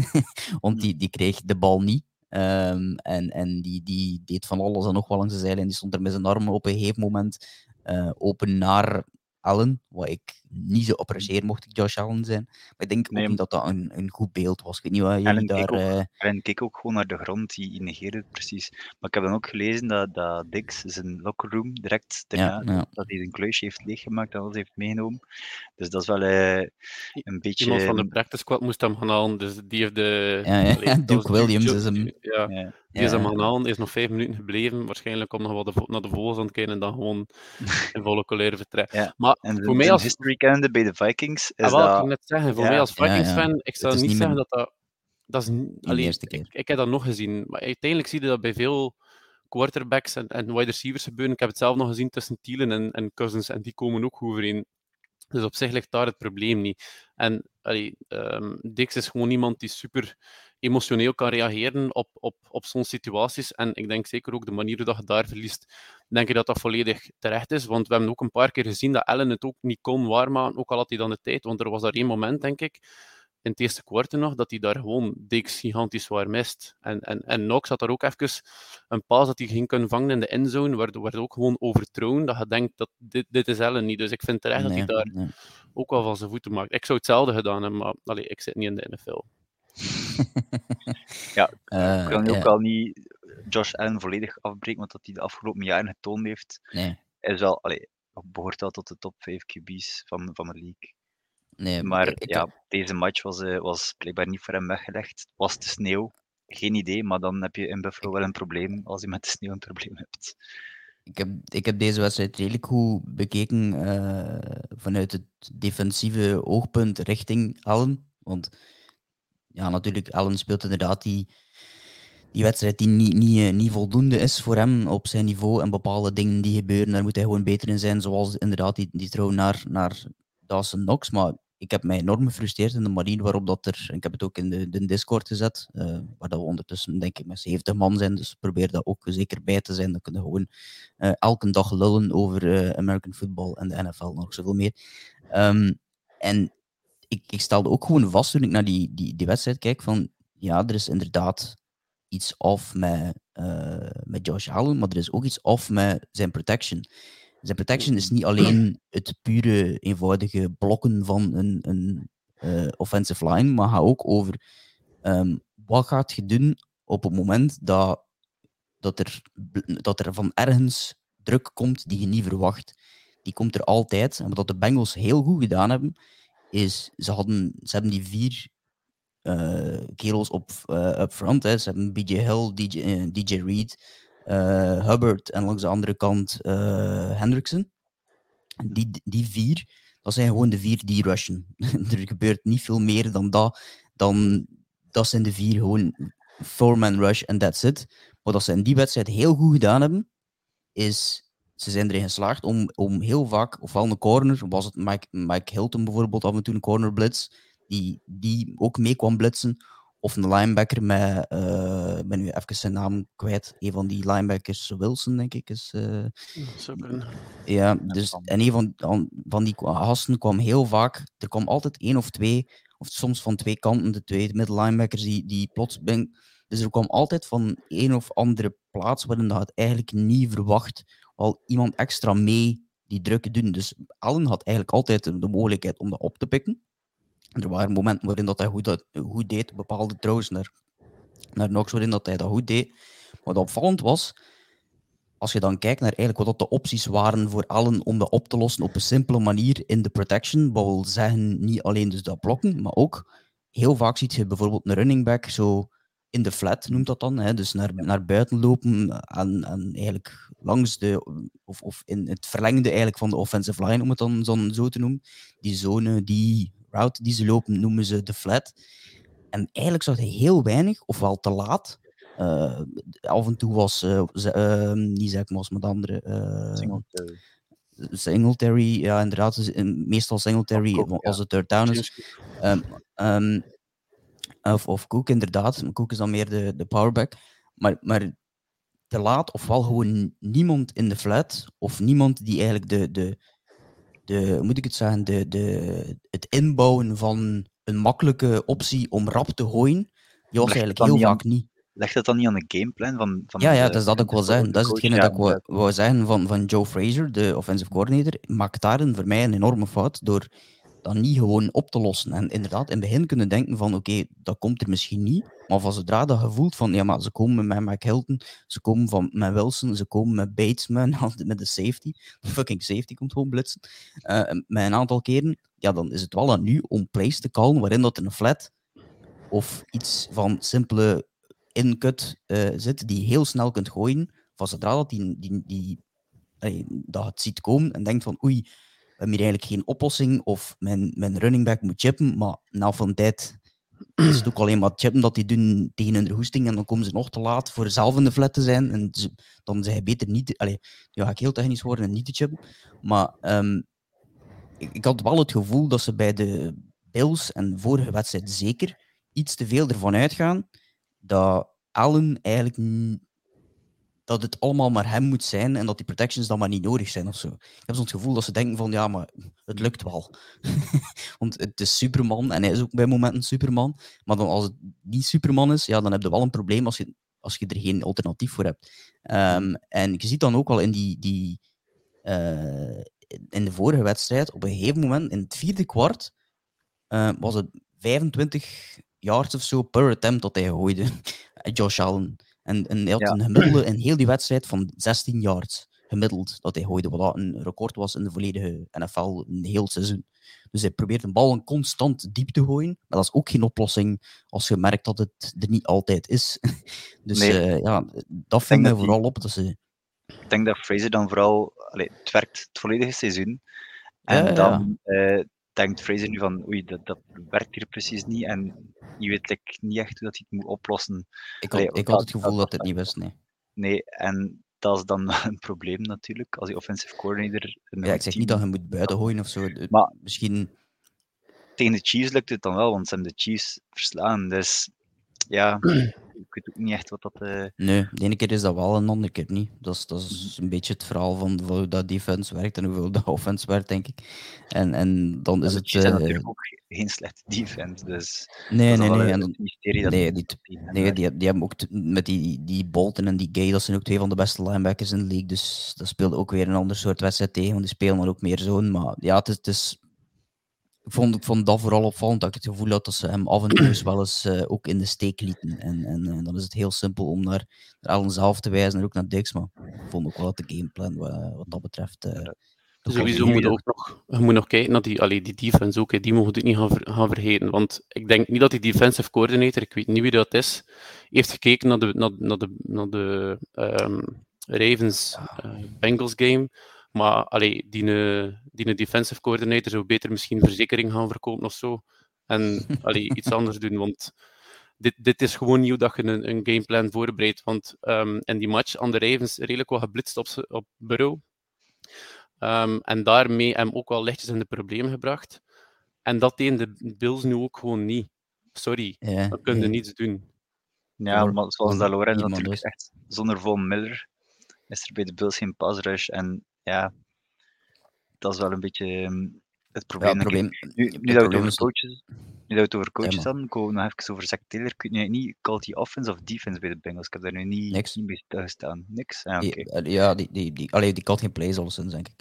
[LAUGHS] want die, die kreeg de bal niet. Ehm, en en die, die deed van alles en nog wel langs de zijlijn. Die stond er met zijn armen op een gegeven moment eh, open naar Allen. Wat ik niet zo appreciëren mocht ik Josh Allen zijn. Maar ik denk Nee, ook niet dat dat een, een goed beeld was. Ik weet niet wat jullie daar... keek ook eh, En keek ook gewoon naar de grond, die negeerde het precies. Maar ik heb dan ook gelezen dat, dat Dix zijn locker room direct daarna, ja, ja. dat hij zijn kluisje heeft leeggemaakt en alles heeft meegenomen. Dus dat is wel eh, een beetje... Iemand van de practice squad moest hem gaan halen, dus die heeft de... Ja, ja. allee, [LAUGHS] Duke Williams is hem- Ja, ja, die is hem Ja. gaan halen, die is nog vijf minuten gebleven, waarschijnlijk om nog wat de, naar de vogels aan het kijken en dan gewoon [LAUGHS] in volle colère vertrekken. Ja, Maar En voor mij als... history kennende bij de Vikings is Ah, wel, ik dat... ging net zeggen, voor ja, mij als ja. Vikings-fan, ik zou niet niet zeggen dat dat... Dat is niet... allee, eerste keer. Ik, ik heb dat nog gezien, maar uiteindelijk zie je dat bij veel quarterbacks en, en wide receivers gebeuren. Ik heb het zelf nog gezien tussen Thielen en, en Cousins, en die komen ook overeen. Dus op zich ligt daar het probleem niet. En allee, ehm, Dix is gewoon iemand die super emotioneel kan reageren op, op, op zo'n situaties. En ik denk zeker ook de manier dat je daar verliest, denk ik dat dat volledig terecht is. Want we hebben ook een paar keer gezien dat Allen het ook niet kon waarmaken, ook al had hij dan de tijd. Want er was daar één moment, denk ik, in het eerste kwart nog, dat hij daar gewoon Dix gigantisch zwaar mist. En, en, en Knox had daar ook even een paas dat hij ging kunnen vangen in de endzone, waardoor werd ook gewoon overthrown, dat je denkt dat dit, dit is Allen niet. Dus ik vind terecht dat hij daar nee. ook wel van zijn voeten maakt. Ik zou hetzelfde gedaan hebben, maar allee, ik zit niet in de NFL. [LAUGHS] Eh, Ik kan ja, ook al niet Josh Allen volledig afbreken, want dat hij de afgelopen jaren getoond heeft, nee, is wel... Allee, behoort wel tot de top 5 QB's van, van de league. nee, Maar ik- ik- ja, deze match was, eh, was blijkbaar niet voor hem weggelegd. Was de sneeuw? Geen idee, maar dan heb je in Buffalo wel een probleem als je met de sneeuw een probleem hebt. ik heb, ik heb deze wedstrijd redelijk goed bekeken vanuit het defensieve oogpunt richting Allen. Want ja, natuurlijk, Allen speelt inderdaad die, die wedstrijd die niet, niet, niet voldoende is voor hem op zijn niveau. En bepaalde dingen die gebeuren, daar moet hij gewoon beter in zijn. Zoals inderdaad die, die trouw naar, naar Dawson Knox. Maar ik heb mij enorm gefrustreerd in de manier waarop dat er... Ik heb het ook in de, de Discord gezet, uh, waar dat we ondertussen denk ik met 70 man zijn. Dus probeer daar ook zeker bij te zijn. Dan kunnen we gewoon uh, elke dag lullen over American football en de NFL nog zoveel meer. Um, en ik, ik stelde ook gewoon vast toen ik naar die, die, die wedstrijd kijk van ja, er is inderdaad iets off met, uh, met Josh Allen, maar er is ook iets off met zijn protection. Zijn protection is niet alleen het pure, eenvoudige blokken van een, een uh, offensive line, maar gaat ook over um, wat gaat je doen op het moment dat, dat, er, dat er van ergens druk komt die je niet verwacht. Die komt er altijd. En wat de Bengals heel goed gedaan hebben, is ze, hadden, ze hebben die vier uh, kerels op uh, up front. Hè. Ze hebben BJ Hill, DJ, uh, DJ Reed, Hubbard en langs de andere kant Hendrickson. Die, die vier, dat zijn gewoon de vier die rushen. [LAUGHS] er gebeurt niet veel meer dan dat. Dan, dat zijn de vier gewoon four-man rush en that's it. Wat ze in die wedstrijd heel goed gedaan hebben, is ze zijn erin geslaagd om, om heel vaak, ofwel een corner, was het Mike, Mike Hilton bijvoorbeeld af en toe een corner blitz, die, die ook mee kwam blitsen. Of een linebacker met, uh, ik ben nu even zijn naam kwijt, een van die linebackers, Wilson denk ik. Is, uh, ja, dus, en een van, van die gasten kwam heel vaak, er kwam altijd één of twee, of soms van twee kanten, de twee linebackers die, die plots ben, dus er kwam altijd van een of andere plaats waarin dat het eigenlijk niet verwacht al iemand extra mee die druk doen. Dus Allen had eigenlijk altijd de mogelijkheid om dat op te pikken. Er waren momenten waarin dat hij goed, dat, goed deed, bepaalde trouwens naar, naar Knox, waarin dat hij dat goed deed. Wat opvallend was, als je dan kijkt naar eigenlijk wat de opties waren voor Allen om dat op te lossen op een simpele manier in de protection, wat wil zeggen niet alleen dus dat blokken, maar ook heel vaak ziet je bijvoorbeeld een running back zo in de flat noemt dat dan. Hè? Dus naar, naar buiten lopen en, en eigenlijk langs de, of, of in het verlengde eigenlijk van de offensive line, om het dan zo te noemen. Die zone, die route die ze lopen, noemen ze de flat. En eigenlijk zag hij heel weinig, ofwel te laat. Uh, af en toe was, uh, uh, niet zeg maar, met andere. Singletary. Singletary, ja, inderdaad. Meestal Singletary als het third down is. Um, um, of, of Cook, inderdaad. Cook is dan meer de, de powerback. Maar, maar te laat, ofwel gewoon niemand in de flat, of niemand die eigenlijk de, de, de hoe moet ik het zeggen, de, de, het inbouwen van een makkelijke optie om rap te gooien, die was eigenlijk heel vaak niet. Legt dat dan niet aan de gameplan van, van Ja, ja, dat is dat ik wil zeggen. Dat is hetgene ja, dat ik wou, wou zeggen van, van Joe Fraser, de offensive coordinator. Maakt daarin voor mij een enorme fout door dan niet gewoon op te lossen. En inderdaad, in het begin kunnen denken van oké, dat komt er misschien niet. Maar van zodra dat je voelt van ja, maar ze komen met Mike Hilton, ze komen van, met Wilson, ze komen met Batesman, [LAUGHS] met de safety. De fucking safety komt gewoon blitsen. Uh, met een aantal keren, ja, dan is het wel aan nu om plays te callen waarin dat een flat of iets van simpele in-cut uh, zit die heel snel kunt gooien. Van zodra dat die, die, die, die dat het ziet komen en denkt van oei, hebben hier eigenlijk geen oplossing. Of mijn, mijn running back moet chippen, maar na van tijd is het ook alleen maar chippen dat die doen tegen hun hoesting en dan komen ze nog te laat voor zelf in de flat te zijn. En dan zijn ze beter niet... Allee, ja, ga ik heel technisch worden en niet te chippen. Maar ik, ik, had wel het gevoel dat ze bij de Bills en vorige wedstrijd zeker iets te veel ervan uitgaan dat Allen eigenlijk dat het allemaal maar hem moet zijn en dat die protections dan maar niet nodig zijn of zo. Ik heb zo'n gevoel dat ze denken van ja, maar het lukt wel. [LAUGHS] Want het is Superman en hij is ook bij momenten Superman. Maar dan als het niet Superman is, ja, dan heb je wel een probleem als je, als je er geen alternatief voor hebt. Um, en je ziet dan ook al in die, die uh, in de vorige wedstrijd, op een gegeven moment, in het vierde kwart, uh, was het 25 yards of zo per attempt dat hij gooide. [LAUGHS] Josh Allen. En, en hij had een gemiddelde in heel die wedstrijd van 16 yards gemiddeld dat hij gooide, wat een record was in de volledige NFL een heel seizoen. Dus hij probeert een bal een constant diep te gooien, maar dat is ook geen oplossing als je merkt dat het er niet altijd is. [LAUGHS] dus nee. uh, ja, dat vindt mij vooral op. Dat ze... Ik denk dat Fraser dan vooral... Allee, het werkt het volledige seizoen. En Ja, ja, ja. dan eh, denkt Fraser nu van, oei, dat, dat werkt hier precies niet. En je weet like, niet echt hoe dat hij het moet oplossen. Ik Allee, had, ik had het gevoel dat- dat het niet wist, nee. Nee, en dat is dan [LAUGHS] een probleem natuurlijk, als die offensive coordinator... Ja, ik zeg team- niet dat je moet buiten gooien of zo. Maar- Misschien... Tegen de Chiefs lukt het dan wel, want ze hebben de Chiefs verslaan. Dus ja, [CLEARS THROAT] ik weet ook niet echt wat dat... eh, Nee, de ene keer is dat wel en de andere keer niet. Dat is, dat Mhm. is een beetje het verhaal van, hoe dat defense werkt en hoeveel dat [LAUGHS] offense werkt, denk ik. En, en dan is het... Chiefs hebben eh, natuurlijk ook ge- geen slechte defense, dus nee, is nee, nee. En mysterie dat nee, die nee hebben. die, die hebben ook met die, die Bolton en die Gay, dat zijn ook twee van de beste linebackers in de league. Dus dat speelde ook weer een ander soort wedstrijd tegen, want die spelen dan ook meer zo'n. Maar ja, het is... Het is vond, ik vond dat vooral opvallend, dat ik het gevoel had dat ze hem af en toe eens wel eens eh, ook in de steek lieten. En, en, en dan is het heel simpel om naar, naar Allen zelf te wijzen en ook naar Dix. Maar ik vond ook wel dat de gameplan wat, wat dat betreft... eh, wel Sowieso moet je ook nog, je moet nog kijken naar die, allee, die defense ook. hè. Die mogen we niet gaan, ver- gaan vergeten. Want ik denk niet dat die defensive coordinator, ik weet niet wie dat is, heeft gekeken naar de, naar, naar de, naar de ehm, Ravens eh, Bengals game. Maar allee, die, eh, die een defensive coordinator zou beter misschien verzekering gaan verkopen of zo. En [LAUGHS] allee, iets anders doen. Want dit, dit is gewoon nieuw dat je een, een gameplan voorbereidt. Want ehm in die match aan de Ravens redelijk wat geblitst op, op Burrow. Ehm, en daarmee hem ook wel lichtjes in de problemen gebracht. En dat deden de Bills nu ook gewoon niet. Sorry, Ja, dan kun je nee. niets doen. Ja, maar zoals dat Lorenz natuurlijk echt zonder Von Miller is er bij de Bills geen pass rush. En ja, dat is wel een beetje ehm, het Ja, probleem. het ik. Nu, dat het probleem coaches, nu dat we het over coaches maar. hadden, komen we nog even over Zach Taylor. Ik weet nu niet, called hij offense of defense bij de Bengals? Ik heb daar nu niet, Niks. niet bij stilgestaan. Niks? Ah, Oké, die- eh, Ja, die, die, die, allee, die called geen plays alleszins, denk ik.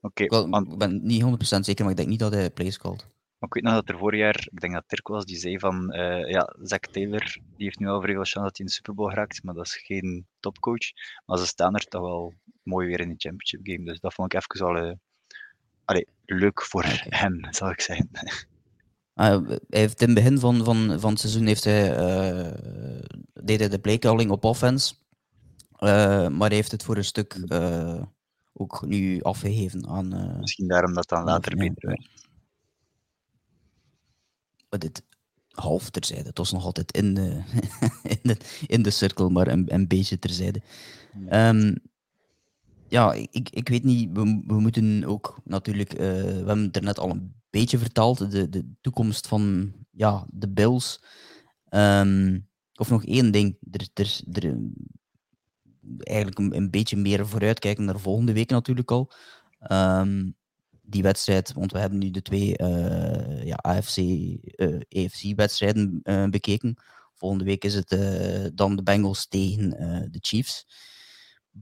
Oké, Wel, want ik ben niet 100% zeker, maar ik denk niet dat hij plays called. Maar ik weet nog dat er vorig jaar, ik denk dat Dirk was, die zei van, eh, ja, Zach Taylor, die heeft nu al vrij veel chance dat hij in de Super Bowl geraakt, maar dat is geen topcoach. Maar ze staan er toch wel mooi weer in de championship game, dus dat vond ik even wel allee, leuk voor Oké. hem, [LAUGHS] zal ik zeggen. Ah, hij heeft in het begin van, van, van het seizoen heeft hij, eh, deed hij de playcalling op offense. Maar hij heeft het voor een stuk ook nu afgegeven aan. Misschien daarom dat dan later beter werd. Dit half terzijde. Het was nog altijd in de, [LAUGHS] in de, in de cirkel, maar een, een beetje terzijde. Ehm, ja, ik, ik weet niet. We, we moeten ook natuurlijk. eh, we hebben het er net al een beetje verteld. De, de toekomst van ja, de Bills. Ehm, of nog één ding. Er, er, er, eigenlijk een, een beetje meer vooruitkijken naar volgende week natuurlijk al. Ehm, die wedstrijd, want we hebben nu de twee eh, ja, AFC, eh AFC-wedstrijden eh, bekeken. Volgende week is het eh, dan de Bengals tegen eh, de Chiefs.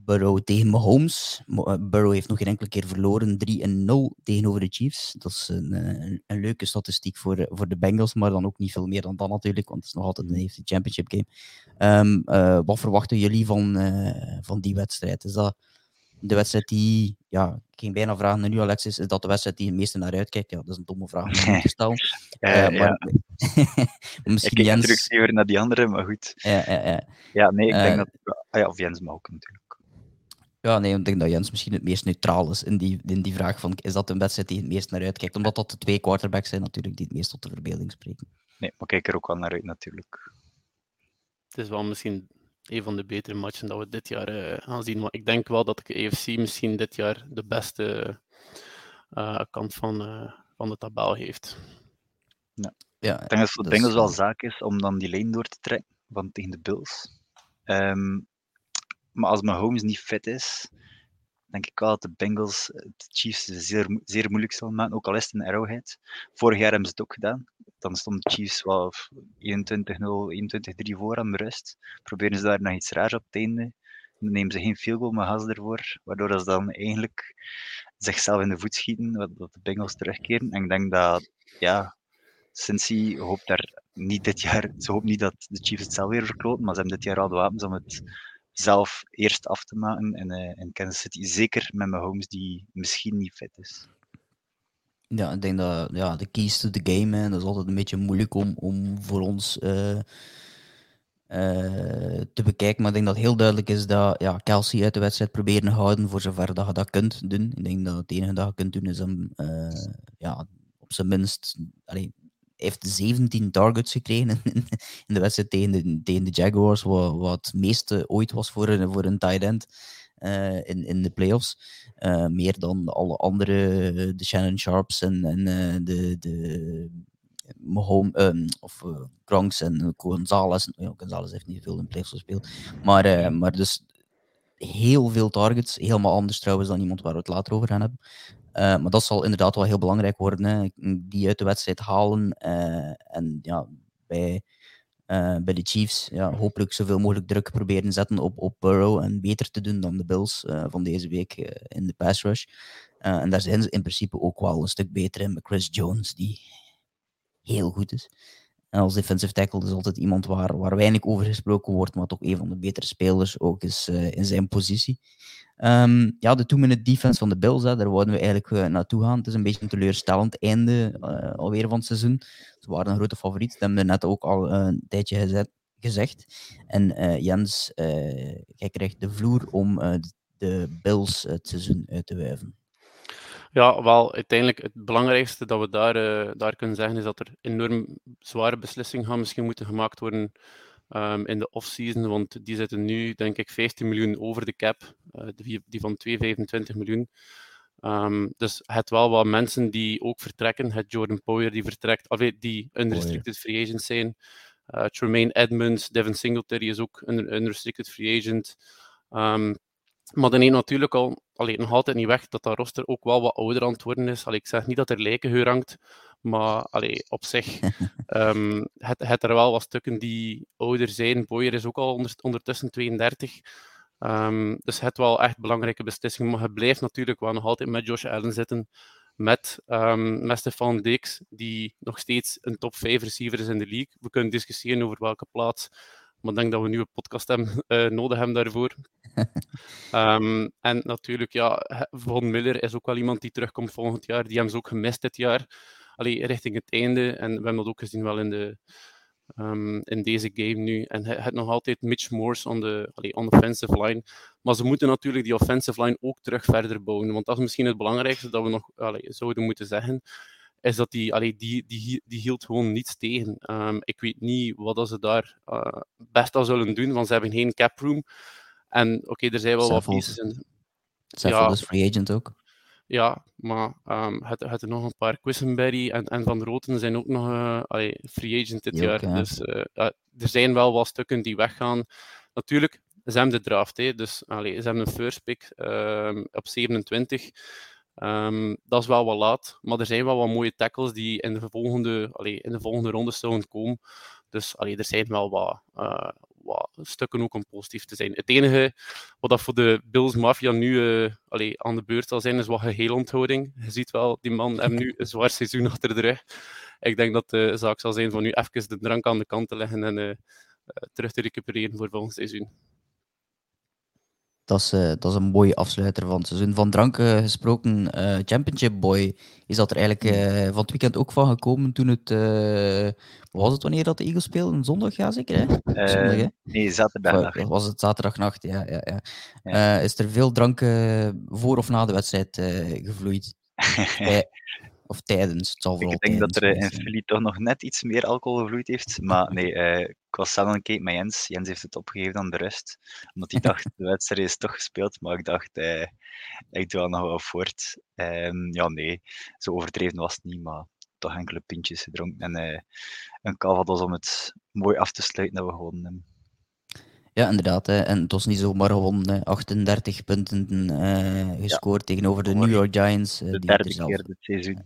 Burrow tegen Mahomes. Eh, Burrow heeft nog geen enkele keer verloren. 3-0 tegenover de Chiefs. Dat is een, eh, een, leuke statistiek voor, eh, voor de Bengals, maar dan ook niet veel meer dan dat natuurlijk, want het is nog altijd een AFC Championship game. Ehm, eh, wat verwachten jullie van, eh, van die wedstrijd? Is dat de wedstrijd die, ja, ik ging bijna vragen naar nu Alexis, is dat de wedstrijd die je het meeste naar uitkijkt? Ja, dat is een domme vraag om te stellen. [LAUGHS] Eh, Eh, ja, [LAUGHS] maar ik misschien natuurlijk Jens... liever naar die andere, maar goed. Ja, ja, ja. Ja, nee, ik denk Eh, dat... Ah ja, of Jens mag ook natuurlijk. Ja, nee, ik denk dat Jens misschien het meest neutraal is in die, in die vraag van is dat een wedstrijd die je het meest naar uitkijkt? Omdat dat de twee quarterbacks zijn natuurlijk die het meest tot de verbeelding spreken. Nee, maar kijk er ook wel naar uit natuurlijk. Het is wel misschien een van de betere matchen dat we dit jaar eh, gaan zien. Maar ik denk wel dat de EFC misschien dit jaar de beste eh, kant van, eh, van de tabel heeft. Ja, Ik denk dat het voor de dus, Bengals wel zaak is om dan die lijn door te trekken van tegen de Bills. Ehm, maar als Mahomes niet fit is, denk ik wel dat de Bengals de Chiefs zeer, zeer moeilijk zullen maken, ook al is het een Arrowhead. Vorig jaar hebben ze het ook gedaan. Dan stonden de Chiefs wel 21-0, 21-3 voor aan de rust. Proberen ze daar nog iets raars op te einde. Dan nemen ze geen field goal, maar ze ervoor. Waardoor ze dan eigenlijk zichzelf in de voet schieten, dat de Bengals terugkeren. En ik denk dat, ja, Cincy hoopt daar niet dit jaar, ze hoopt niet dat de Chiefs het zelf weer verkloten, maar ze hebben dit jaar al de wapens om het zelf eerst af te maken in, eh, in Kansas City. Zeker met Mahomes, die misschien niet fit is. Ja, ik denk dat ja, de keys to the game, hè, dat is altijd een beetje moeilijk om, om voor ons eh, te bekijken. Maar ik denk dat heel duidelijk is dat ja, Kelsey uit de wedstrijd proberen houden voor zover dat je dat kunt doen. Ik denk dat het enige dat je kunt doen is hem ja, op zijn minst... Allee, heeft 17 targets gekregen in, de wedstrijd tegen de, tegen de Jaguars, wat, wat het meeste ooit was voor een, voor een tight end uh, in, in de playoffs. Uh, meer dan alle andere, de Shannon Sharps en, en de, de Mahomes, um, of Gronks en Gonzalez. Ja, Gonzalez heeft niet veel in playoffs gespeeld. Maar, maar dus heel veel targets. Helemaal anders trouwens dan iemand waar we het later over gaan hebben. Uh, maar dat zal inderdaad wel heel belangrijk worden. Die uit de wedstrijd halen. Uh, en ja, bij, uh, bij de Chiefs ja, hopelijk zoveel mogelijk druk proberen zetten op, op Burrow. En beter te doen dan de Bills van deze week in de pass rush. en daar zijn ze in principe ook wel een stuk beter in met Chris Jones, die heel goed is. En als defensive tackle is altijd iemand waar, waar weinig over gesproken wordt, maar toch een van de betere spelers ook is in zijn positie. Um, ja, de two-minute defense van de Bills, hè, daar wouden we eigenlijk uh, naartoe gaan. Het is een beetje een teleurstellend einde uh, alweer van het seizoen. Ze waren een grote favoriet, dat hebben we net ook al uh, een tijdje gezegd. En Jens, jij krijgt de vloer om de Bills het seizoen uit te wuiven. Ja, wel, uiteindelijk het belangrijkste dat we daar, daar kunnen zeggen is dat er enorm zware beslissingen gaan misschien moeten gemaakt worden um, in de off-season, want die zitten nu, denk ik, 15 miljoen over de cap, uh, die, die van 225 miljoen. Um, dus het wel wat mensen die ook vertrekken. Het Jordan Poyer die vertrekt, of die unrestricted free agent zijn. Uh, Tremaine Edmonds, Devin Singletary is ook een unrestricted free agent. Um, maar dan neemt natuurlijk al allee, nog altijd niet weg dat dat roster ook wel wat ouder aan het worden is. Allee, ik zeg niet dat er lijkengeur hangt, maar allee, op zich um, [LAUGHS] het, het er wel wat stukken die ouder zijn. Boyer is ook al ondertussen 32. Um, dus het wel echt belangrijke beslissingen. Maar het blijft natuurlijk wel nog altijd met Josh Allen zitten. Met, um, met Stefan Dix, die nog steeds een top 5 receiver is in de league. We kunnen discussiëren over welke plaats. Maar ik denk dat we een nieuwe podcast hebben, uh, [LAUGHS] nodig hebben daarvoor. um, [LAUGHS] en natuurlijk, ja, Von Miller is ook wel iemand die terugkomt volgend jaar. Die hebben ze ook gemist dit jaar allee, richting het einde. En we hebben dat ook gezien wel in, de, um, in deze game nu. En hij heeft nog altijd Mitch Morse on the offensive line. Maar ze moeten natuurlijk die offensive line ook terug verder bouwen. Want dat is misschien het belangrijkste dat we nog allee, zouden moeten zeggen. Is dat die, allee, die, die, die hield gewoon niets tegen. Um, ik weet niet wat ze daar uh, best aan zullen doen, want ze hebben geen cap room. En oké, okay, er zijn wel wat pieces in. ja, is free agent ook. Ja, maar um, het, het er nog een paar. Quisenberry en, en Van Roten zijn ook nog uh, allee, free agent dit jaar. Dus uh, ja, er zijn wel wat stukken die weggaan. Natuurlijk, ze hebben de draft. Hè, dus allee, ze hebben een first pick um, op 27. Um, ehm, dat is wel wat laat, maar er zijn wel wat mooie tackles die in de volgende, allee, in de volgende ronde zouden komen. Dus allee, er zijn wel wat, uh, wat stukken ook om positief te zijn. Het enige wat dat voor de Bills Mafia nu uh, aan de beurt zal zijn, is wat geheelonthouding. Je ziet wel, die man heeft nu een zwaar seizoen achter de rug. Ik denk dat de zaak zal zijn van nu even de drank aan de kant te leggen en uh, terug te recupereren voor volgend seizoen. Dat is, uh, dat is een mooie afsluiter van het seizoen. Van drank uh, gesproken, uh, Championship Boy, is dat er eigenlijk van het weekend ook van gekomen toen het... was het wanneer dat de Eagles speelden? Zondag, ja zeker? Hè? Zondag, hè? Nee, zaterdagnacht. Was het zaterdagnacht, ja. ja, ja. ja. is er veel drank voor of na de wedstrijd gevloeid? [LAUGHS] Of tijdens, het zal Ik denk dat er in Philly toch nog net iets meer alcohol gevloeid heeft. [LAUGHS] Maar nee, uh, ik was zelf een keer met Jens. Jens heeft het opgegeven aan de rust. Omdat hij dacht, [LAUGHS] de wedstrijd is toch gespeeld. Maar ik dacht, uh, ik doe al nog wel voort. Um, ja, nee, zo overdreven was het niet. Maar toch enkele pintjes gedronken. En uh, een calvados om het mooi af te sluiten dat we gewonnen hebben. Ja, inderdaad. Hè. En het was niet zomaar gewonnen. 38 punten uh, gescoord ja. tegenover de New York Giants. Uh, de derde keer dit seizoen.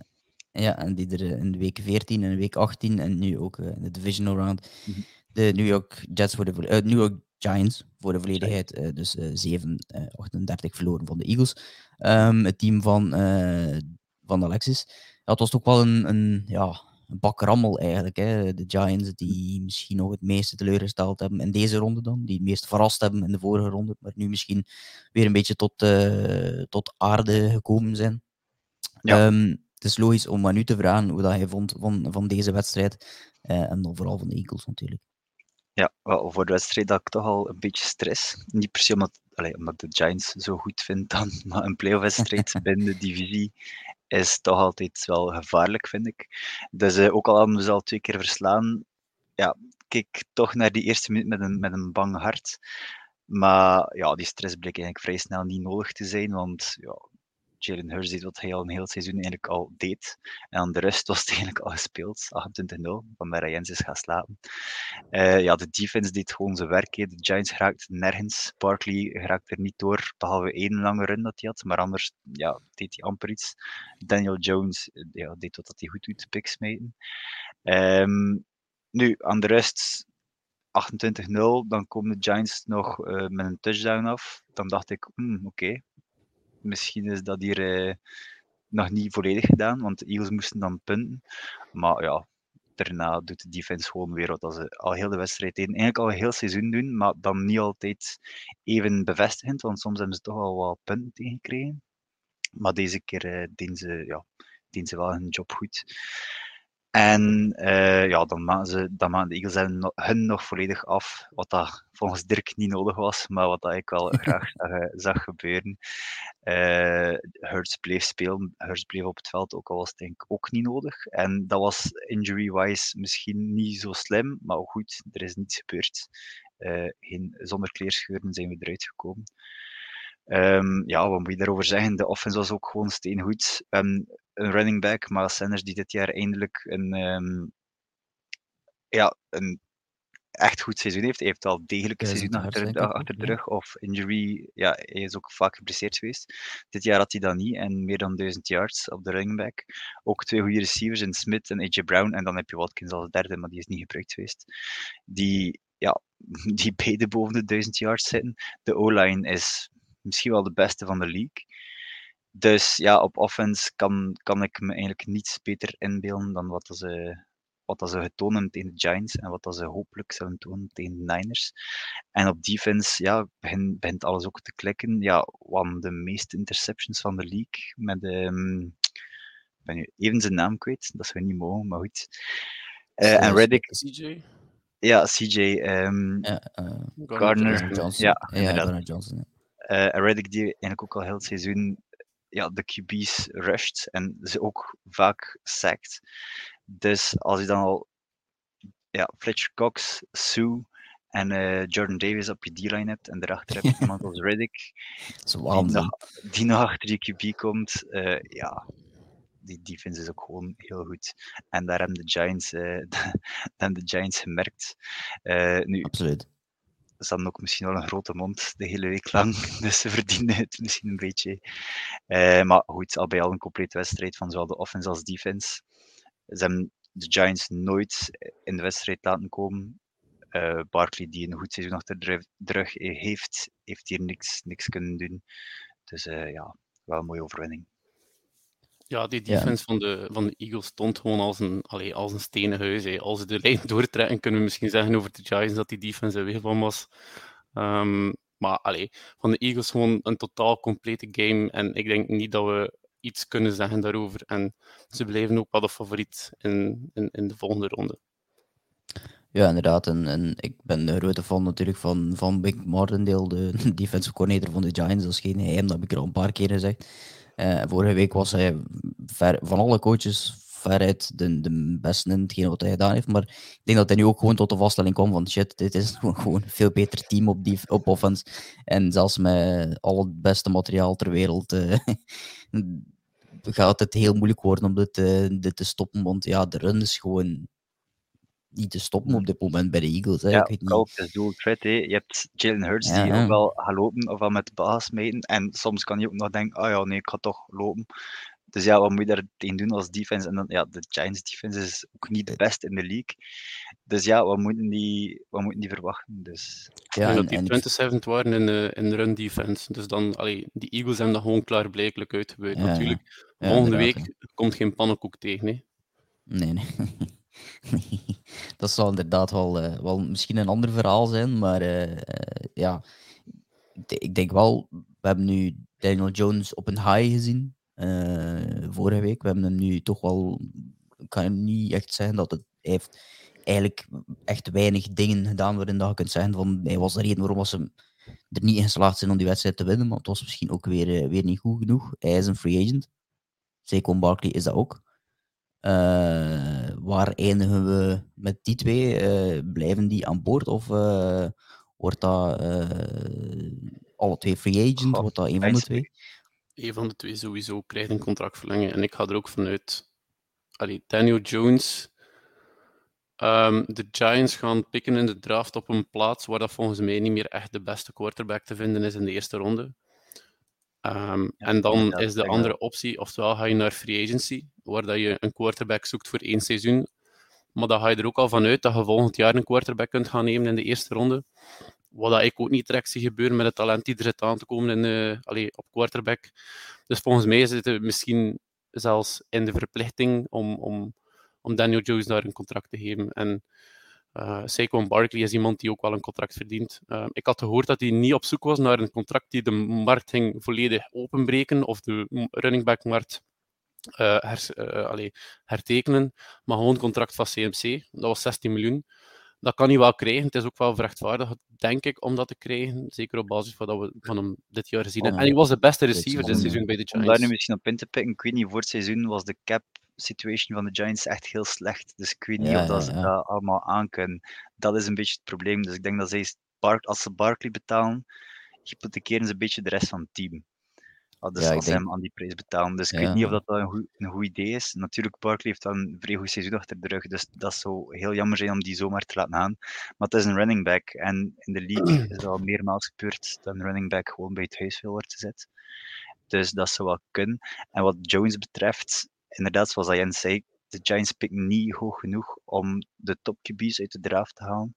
Ja, en die er in de week 14 en week 18 en nu ook uh, in de divisional round. Mm -hmm. De New York Jets voor de uh, New York Giants voor de volledigheid. Uh, dus 7, 38 verloren van de Eagles. Um, het team van, van Alexis. Het was ook wel een, een, ja, een bak rammel eigenlijk. Hè. De Giants die misschien nog het meeste teleurgesteld hebben in deze ronde dan. Die het meest verrast hebben in de vorige ronde. Maar nu misschien weer een beetje tot, tot aarde gekomen zijn. Ja. Um, het is logisch om aan u te vragen hoe dat hij vond van, van deze wedstrijd. Uh, en dan vooral van de Eagles natuurlijk. Ja, wel, voor de wedstrijd had ik toch al een beetje stress. Niet per se omdat, omdat de Giants zo goed vindt dan, [LAUGHS] maar een playoff wedstrijd binnen [LAUGHS] de divisie is toch altijd wel gevaarlijk, vind ik. Dus uh, ook al hadden we ze al twee keer verslaan, ja, kijk toch naar die eerste minuut met een, met een bang hart. Maar ja, die stress bleek eigenlijk vrij snel niet nodig te zijn, want ja, Jalen Hurts deed wat hij al een heel seizoen eigenlijk al deed. En de rest was [LAUGHS] eigenlijk al gespeeld, 28-0, van hij Jens is gaan slapen. Uh, ja, de defense deed gewoon zijn werk. De Giants geraakte nergens. Barkley geraakte er niet door, behalve één lange run dat hij had. Maar anders ja, deed hij amper iets. Daniel Jones ja, deed wat hij goed doet, picks smijten. Um, nu, aan de rest 28-0, dan komen de Giants nog uh, met een touchdown af. Dan dacht ik, hmm, oké. Misschien is dat hier uh, nog niet volledig gedaan, want de Eagles moesten dan punten. Maar ja, daarna doet de defense gewoon weer wat ze al heel de wedstrijd deden. Eigenlijk al een heel seizoen doen, maar dan niet altijd even bevestigend, want soms hebben ze toch al wat punten tegengekregen. Maar deze keer deden, ze, ja, deden ze wel hun job goed. En uh, ja, dan maken, ze, dan maken de Eagles hun nog volledig af, wat dat volgens Dirk niet nodig was, maar wat dat ik wel [LAUGHS] graag zag, eh, zag gebeuren. Uh, Hurts bleef spelen, Hurts bleef op het veld, ook al was het denk ik ook niet nodig. En dat was injury-wise misschien niet zo slim, maar goed, er is niets gebeurd. Uh, geen, zonder kleerscheuren zijn we eruit gekomen. Um, ja, wat moet je daarover zeggen? De offense was ook gewoon steengoed. Um, een running back, maar Sanders die dit jaar eindelijk een, um, ja, een echt goed seizoen heeft. Hij heeft al degelijk een seizoen achter, achter de rug. Of injury, ja, hij is ook vaak geblesseerd geweest. Dit jaar had hij dat niet en meer dan 1000 yards op de running back. Ook twee goede receivers in Smith en AJ Brown. En dan heb je Watkins als derde, maar die is niet gebruikt geweest. Die, ja, [LAUGHS] die beide boven de 1000 yards zitten. De O-line is misschien wel de beste van de league. Dus ja, op offense kan, kan ik me eigenlijk niets beter inbeelden dan wat ze, wat ze getoond tegen de Giants en wat ze hopelijk zullen tonen tegen de Niners. En op defense ja, begint, begint alles ook te klikken. Ja, want de meeste interceptions van de league met um, ik ben nu even zijn naam kwijt, dat is we niet mogen, maar goed. Uh, en Reddick. CJ? Ja, CJ. Um, ja, uh, Gardner. Johnson. Ja, ja Gardner Johnson. Uh, Reddick die eigenlijk ook al heel het seizoen ja, de QB's rusht en ze ook vaak sackt. Dus als je dan al ja, Fletcher Cox, Sue en uh, Jordan Davis op je D-line hebt en daarachter heb je [LAUGHS] iemand als Reddick die nog, die nog achter je QB komt, uh, ja, die defense is ook gewoon heel goed. En daar hebben de Giants, [LAUGHS] uh, dan de Giants gemerkt. nu, Absoluut ze hadden ook misschien wel een grote mond de hele week lang, [LAUGHS] dus ze verdienen het misschien een beetje. Uh, maar goed, al bij al een complete wedstrijd van zowel de offense als defense. Ze hebben de Giants nooit in de wedstrijd laten komen. Uh, Barkley, die een goed seizoen achter de rug heeft, heeft hier niks, niks kunnen doen. Dus uh, ja, wel een mooie overwinning. Ja, die defense ja. van, de, van de Eagles stond gewoon als een, allee, als een stenen huis. Als ze de lijn [LAUGHS] doortrekken, kunnen we misschien zeggen over de Giants dat die defense er weer van was. Um, maar allee, van de Eagles gewoon een totaal complete game. En ik denk niet dat we iets kunnen zeggen daarover. En ze blijven ook wel de favoriet in, in, in de volgende ronde. Ja, inderdaad. En, en ik ben de grote fan natuurlijk van, van Big Martindale, de [LAUGHS] defensive coordinator van de Giants. Dat is geen geheim, dat heb ik er al een paar keer gezegd. Uh, vorige week was hij van alle coaches veruit de, de beste in hetgeen wat hij gedaan heeft. Maar ik denk dat hij nu ook gewoon tot de vaststelling kwam van shit, dit is [LAUGHS] gewoon een veel beter team op, die, op offense. En zelfs met al het beste materiaal ter wereld uh, [LAUGHS] gaat het heel moeilijk worden om uh, dit te stoppen. Want ja, de run is gewoon niet te stoppen op dit moment bij de Eagles. Hè. Ja, ik weet ook is dual threat. Hè. Je hebt Jalen Hurts ja, die ook wel gaat lopen of wel met de baas meten. En soms kan je ook nog denken, oh ja, nee, ik ga toch lopen. Dus ja, wat moet je daar tegen doen als defense? En dan, ja, de Giants defense is ook niet de beste in de league. Dus ja, wat moeten die, wat moeten die verwachten? Dus... Ja, en, dat die 27 waren in de, in de run defense. Dus dan, allee, die Eagles hebben dat gewoon klaarblijkelijk uitgebuit. Ja, Natuurlijk, ja, volgende week komt geen pannenkoek tegen. Hè. Nee, nee. [LAUGHS] [LAUGHS] dat zal inderdaad wel, uh, wel misschien een ander verhaal zijn, maar uh, uh, ja, ik denk wel, we hebben nu Daniel Jones op een high gezien vorige week. We hebben hem nu toch wel, ik kan niet echt zeggen dat het heeft eigenlijk echt weinig dingen gedaan waarin dat je kunt zeggen van hij was de reden waarom ze er niet in geslaagd zijn om die wedstrijd te winnen, maar het was misschien ook weer, weer niet goed genoeg. Hij is een free agent. Saquon Barkley is dat ook. Uh, waar eindigen we met die twee? Uh, blijven die aan boord of uh, wordt dat alle twee free agent? Wordt dat een van de twee? Een van de twee sowieso krijgt een contractverlenging. En ik ga er ook vanuit. Allee, Daniel Jones. Um, de Giants gaan pikken in de draft op een plaats waar dat volgens mij niet meer echt de beste quarterback te vinden is in de eerste ronde. Um, ja, en dan is de andere optie, oftewel ga je naar free agency, waar dat je een quarterback zoekt voor één seizoen. Maar dan ga je er ook al vanuit dat je volgend jaar een quarterback kunt gaan nemen in de eerste ronde. Wat dat ik ook niet direct zie gebeuren met het talent die er zit aan te komen in, allee, op quarterback. Dus volgens mij zit het misschien zelfs in de verplichting om, om, om Daniel Jones daar een contract te geven. En uh, Saquon Barkley is iemand die ook wel een contract verdient. Ik had gehoord dat hij niet op zoek was naar een contract die de markt ging volledig openbreken of de running back markt uh, her, allee, hertekenen, maar gewoon een contract van CMC. Dat was 16 miljoen. Dat kan hij wel krijgen. Het is ook wel rechtvaardig, denk ik, om dat te krijgen. Zeker op basis van wat we van hem dit jaar gezien hebben. En hij was de beste receiver dit seizoen bij de Giants. Om daar nu misschien op in te pikken, ik weet niet, voor het seizoen was de cap situation van de Giants echt heel slecht. Dus ik weet niet of dat ze dat allemaal aankunnen. Dat is een beetje het probleem. Dus ik denk dat zij, als ze Barkley betalen, hypothekeren ze een beetje de rest van het team. Dus als ze hem aan die prijs betalen. Dus ik weet niet of dat, een, goed, een goed idee is. Natuurlijk, Barkley heeft wel een vrij goed seizoen achter de rug. Dus dat zou heel jammer zijn om die zomaar te laten gaan. Maar het is een running back. En in de league [CLEARS THROAT] is het al meermaals gebeurd dat een running back gewoon bij het huis wil worden gezet. Dus dat zou wel kunnen. En wat Jones betreft, inderdaad, zoals Jens zei, de Giants pikken niet hoog genoeg om de top QB's uit de draft te halen.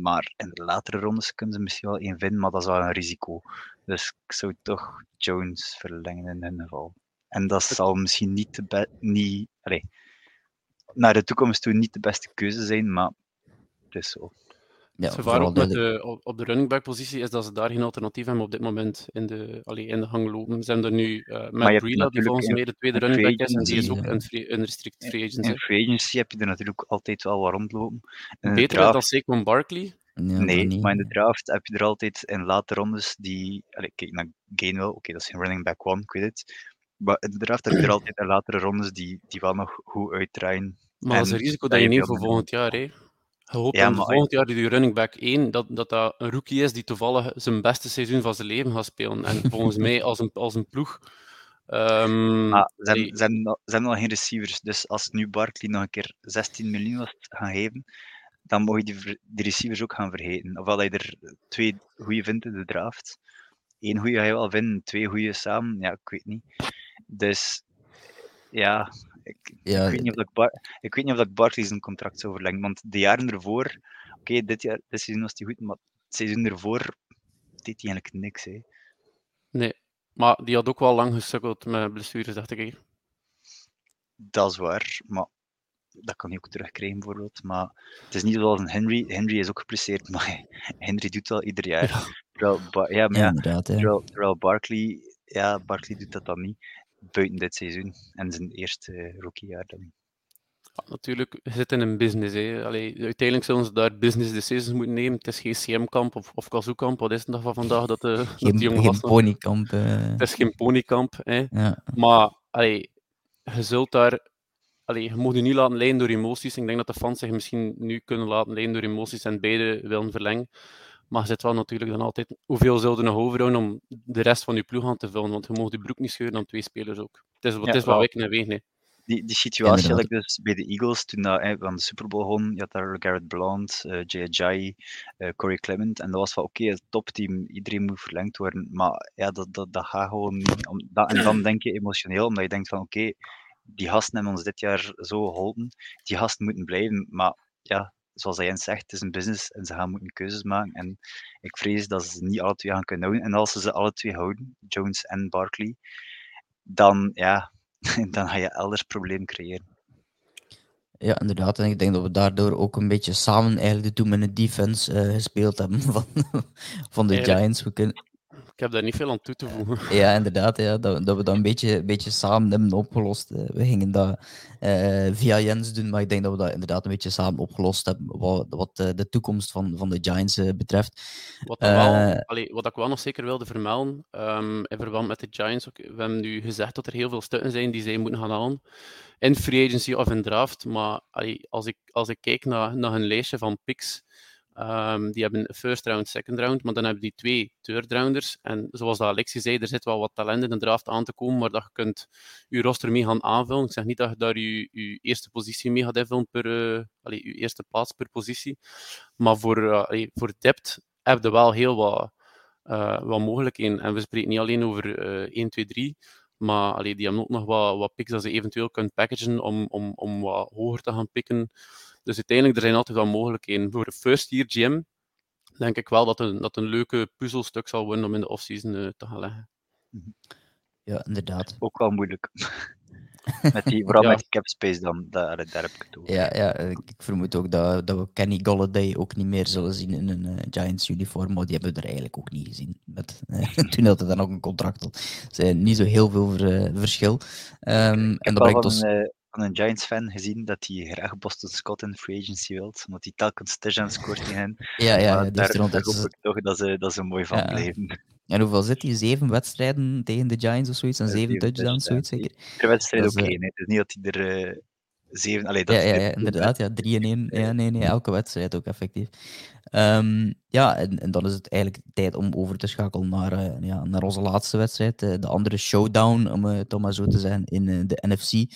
Maar in de latere rondes kunnen ze misschien wel één vinden, maar dat is wel een risico. Dus ik zou toch Jones verlengen in hun geval. En dat zal misschien niet, de niet allez, naar de toekomst toe niet de beste keuze zijn, maar het is zo. Ja, het gevaar ook met de, op de running back positie is dat ze daar geen alternatief hebben op dit moment in de, allee, in de gang lopen. Ze hebben er nu uh, Matt Breida, die volgens mij de tweede running back is, en die is ook een, free, een restricted free agent. In free agency heb je er natuurlijk altijd wel wat rondlopen. Beter draft... dan Saquon Barkley? nee, maar in de draft heb je er altijd in late rondes die... Allee, kijk naar Gainwell, oké, okay, dat is geen running back one, ik weet het. Maar in de draft heb je er altijd in latere rondes die, die wel nog goed uitdraaien. Maar dat is een risico dat je neemt voor volgend jaar, hè? Je hoopt ja, volgend jaar die running back 1 dat, dat dat een rookie is die toevallig zijn beste seizoen van zijn leven gaat spelen. En [LAUGHS] volgens mij als een, als een ploeg. Um, ah, ze, hebben, die... ze, hebben, nog geen receivers. Dus als nu Barkley nog een keer 16 miljoen was gaan geven, dan je die, die receivers ook gaan vergeten. Ofwel dat je er twee goede vindt in de draft. Eén goede ga je wel vinden, twee goede samen. Ja, ik weet niet. Dus ja, ik, ja, ik, weet niet of ik, Bar ik weet niet of dat Barkley zijn contract zou verlengen. Want de jaren ervoor, oké, dit, jaar, dit seizoen was hij goed, maar het seizoen ervoor deed hij eigenlijk niks. Hè. Nee, maar die had ook wel lang gesukkeld met blessures, dacht ik. Dat is waar, maar dat kan hij ook terugkrijgen bijvoorbeeld. Maar het is niet zoals een Henry. Henry is ook gepresseerd, [LAUGHS] maar Henry doet dat ieder jaar. Ja. Terwijl, ja, maar ja, ja, terwijl, terwijl Barkley, ja, Barkley doet dat dan niet buiten dit seizoen en zijn eerste rookiejaar dan. Ja, natuurlijk, we zitten in een business. Hè. Allee, uiteindelijk zullen ze daar business decisions moeten nemen. Het is geen CM-kamp of, of Kazoo-kamp. Wat is het nog van vandaag dat, de, geen, dat die jongen Geen ponykamp. Uh... Het is geen ponykamp. Hè. Ja. Maar allee, je zult daar... Allee, je moet je niet laten leiden door emoties. Ik denk dat de fans zich misschien nu kunnen laten leiden door emoties en beide willen verlengen. Maar je zit wel natuurlijk dan altijd hoeveel zullen nog overhouden om de rest van je ploeg aan te vullen. Want je mag die broek niet scheuren aan twee spelers ook. Het is, het is wel wikken en wegen. Die, die situatie had ik dus bij de Eagles toen dat, hè, van de Super Bowl won. Je had daar Garrett Blount, uh, Jay Ajayi, uh, Corey Clement. En dat was van oké, okay, het topteam, iedereen moet verlengd worden. Maar ja, dat, dat, dat gaat gewoon niet. Om, dat, en dan denk je emotioneel, omdat je denkt van oké, okay, die gasten hebben ons dit jaar zo geholpen. Die gasten moeten blijven. Maar ja, zoals Jens zegt, het is een business en ze gaan moeten keuzes maken. En ik vrees dat ze niet alle twee gaan kunnen houden. En als ze ze alle twee houden, Jones en Barkley, dan, ja, [LAUGHS] dan ga je elders probleem creëren. Ja, inderdaad. En ik denk dat we daardoor ook een beetje samen eigenlijk de two-minute defense uh, gespeeld hebben [LAUGHS] van, van de Giants. We kunnen... ik heb daar niet veel aan toe te voegen. Ja, inderdaad. Ja, dat, dat we dat een beetje, beetje samen hebben opgelost. Eh, We gingen dat eh, via Jens doen, maar ik denk dat we dat inderdaad een beetje samen opgelost hebben. Wat, wat eh, de toekomst van, van de Giants betreft. Wat, ik wel, allee, wat ik wel nog zeker wilde vermelden, ehm, in verband met de Giants, ook, we hebben nu gezegd dat er heel veel stukken zijn die zij moeten gaan halen. In free agency of in draft. Maar allee, als, ik, als ik kijk naar, naar hun lijstje van picks, ehm, die hebben first round, second round, maar dan hebben die twee third rounders. En zoals dat Alexie zei, er zit wel wat talent in de draft aan te komen, waar dat je kunt je roster mee gaan aanvullen. Ik zeg niet dat je daar je, eerste positie mee gaat invullen per, allee, je eerste plaats per positie. Maar voor, allee, voor depth heb je wel heel wat, eh, wat mogelijkheden. En we spreken niet alleen over eh 1, 2, 3, maar allee, die hebben ook nog wat, wat picks dat ze eventueel kunnen packagen om, om, om wat hoger te gaan pikken. Dus uiteindelijk, er zijn altijd wel mogelijkheden. Voor een first year GM denk ik wel dat een, dat een leuke puzzelstuk zal worden om in de offseason eh, te gaan leggen. Ja, inderdaad. Ook wel moeilijk. [LAUGHS] met die, vooral Ja. met die cap space dan, daar, daar heb ik het over. Ja, ja, ik vermoed ook dat, dat we Kenny Golladay ook niet meer zullen zien in een eh, Giants uniform, maar die hebben we er eigenlijk ook niet gezien. Met, eh, [LAUGHS] toen had hij dan ook een contract had. Er zijn niet zo heel veel ver- eh, verschil. Ehm, Ik en heb dat brengt van, ons... een, van een Giants-fan gezien dat hij graag Boston Scott in free agency wilt, omdat hij telkens touchdown scoort tegen hen. [LAUGHS] Ja, ja, Maar heeft daar hoop ik toch dat ze, dat ze mooi van Ja. blijven. En hoeveel zit hij? Zeven wedstrijden tegen de Giants of zoiets? En zeven zeven touchdowns, zoiets touchdowns. zeker? Per wedstrijd ook eh, één. Het is niet dat hij er eh, zeven... Allee, dat Ja, is ja, ja, inderdaad. Ja, drie in één. Ja, nee, nee, elke wedstrijd ook effectief. Ehm, ja, en, en dan is het eigenlijk tijd om over te schakelen naar, eh, ja, naar onze laatste wedstrijd. de andere showdown, om het dan maar zo te zeggen, in de NFC.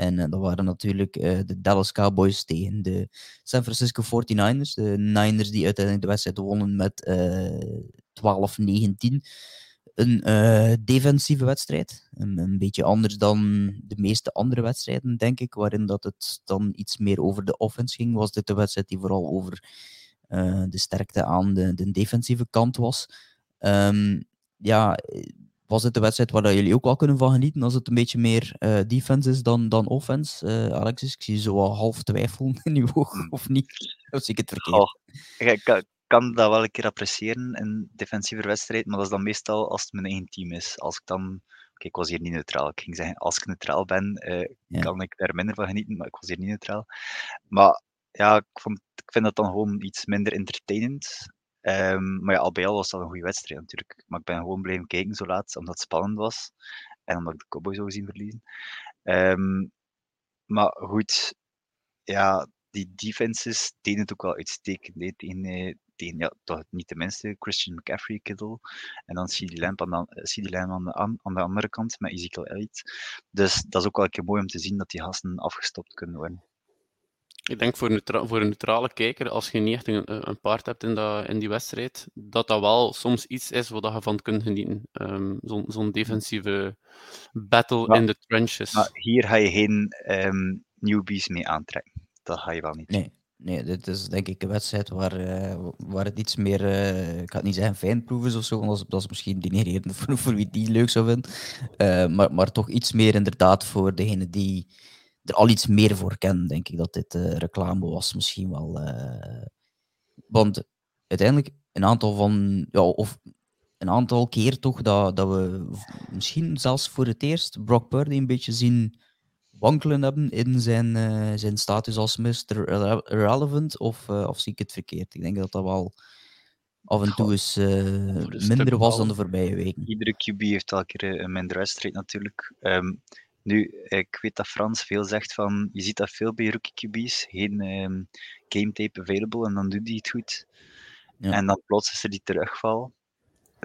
En eh, dat waren natuurlijk eh, de Dallas Cowboys tegen de San Francisco 49ers. De Niners die uiteindelijk de wedstrijd wonnen met eh 12-19 een eh, defensieve wedstrijd. Een, een beetje anders dan de meeste andere wedstrijden, denk ik, waarin dat het dan iets meer over de offense ging. Was dit de wedstrijd die vooral over de sterkte aan de, de defensieve kant was. Ehm, ja, was dit de wedstrijd waar jullie ook wel kunnen van genieten als het een beetje meer eh, defense is dan, dan offense? Eh, Alexis, ik zie zo wel half twijfel in uw oog, Hmm. of niet? Of zie ik het verkeerd? Goh, ik kan, kan dat wel een keer appreciëren in een defensieve wedstrijd, maar dat is dan meestal als het mijn eigen team is. Als ik dan... Oké, ik was hier niet neutraal. Ik ging zeggen, als ik neutraal ben, eh, Ja. kan ik daar minder van genieten, maar ik was hier niet neutraal. Maar ja, ik, vond, ik vind dat dan gewoon iets minder entertainend. Ehm, maar ja, al bij al was dat een goede wedstrijd natuurlijk. Maar ik ben gewoon blijven kijken zo laat, omdat het spannend was. En omdat ik de Cowboys zou zien verliezen. Ehm, maar goed, ja, die defenses deden het ook wel uitstekend. hè, Tegen, ja, toch niet de minste, Christian McCaffrey, Kittle. En dan CeeDee Lamb aan de, aan de, aan de andere kant met Ezekiel Elliott. Dus dat is ook wel een keer mooi om te zien dat die gasten afgestopt kunnen worden. Ik denk voor, neutra- voor een neutrale kijker, als je niet echt een, een paard hebt in, dat, in die wedstrijd, dat dat wel soms iets is waar je van kunt genieten. Ehm, Zo'n zo'n defensieve battle Ja. in de trenches. Maar hier ga je geen ehm, newbies mee aantrekken. Dat ga je wel niet. Nee, nee, dit is denk ik een wedstrijd waar, eh, waar het iets meer, eh, ik ga het niet zeggen fijnproef is of zo, want dat is, dat is misschien denigrerend voor, voor wie die leuk zou vinden. Eh, maar, maar toch iets meer inderdaad voor degene die er al iets meer voor kennen, denk ik dat dit eh, reclame was misschien wel. eh. want uiteindelijk een aantal van, ja, of een aantal keer toch dat, dat we misschien zelfs voor het eerst Brock Purdy een beetje zien wankelen hebben in zijn, eh, zijn status als Mr. Irrelevant, of, of zie ik het verkeerd? Ik denk dat dat wel af en toe eens minder was dan de voorbije weken. Iedere QB heeft elke keer een minder wedstrijd natuurlijk. Ehm, nu, ik weet dat Frans veel zegt van, je ziet dat veel bij rookie QB's, geen ehm, game tape available en dan doet hij het goed. Ja. En dan plots is er die terugval.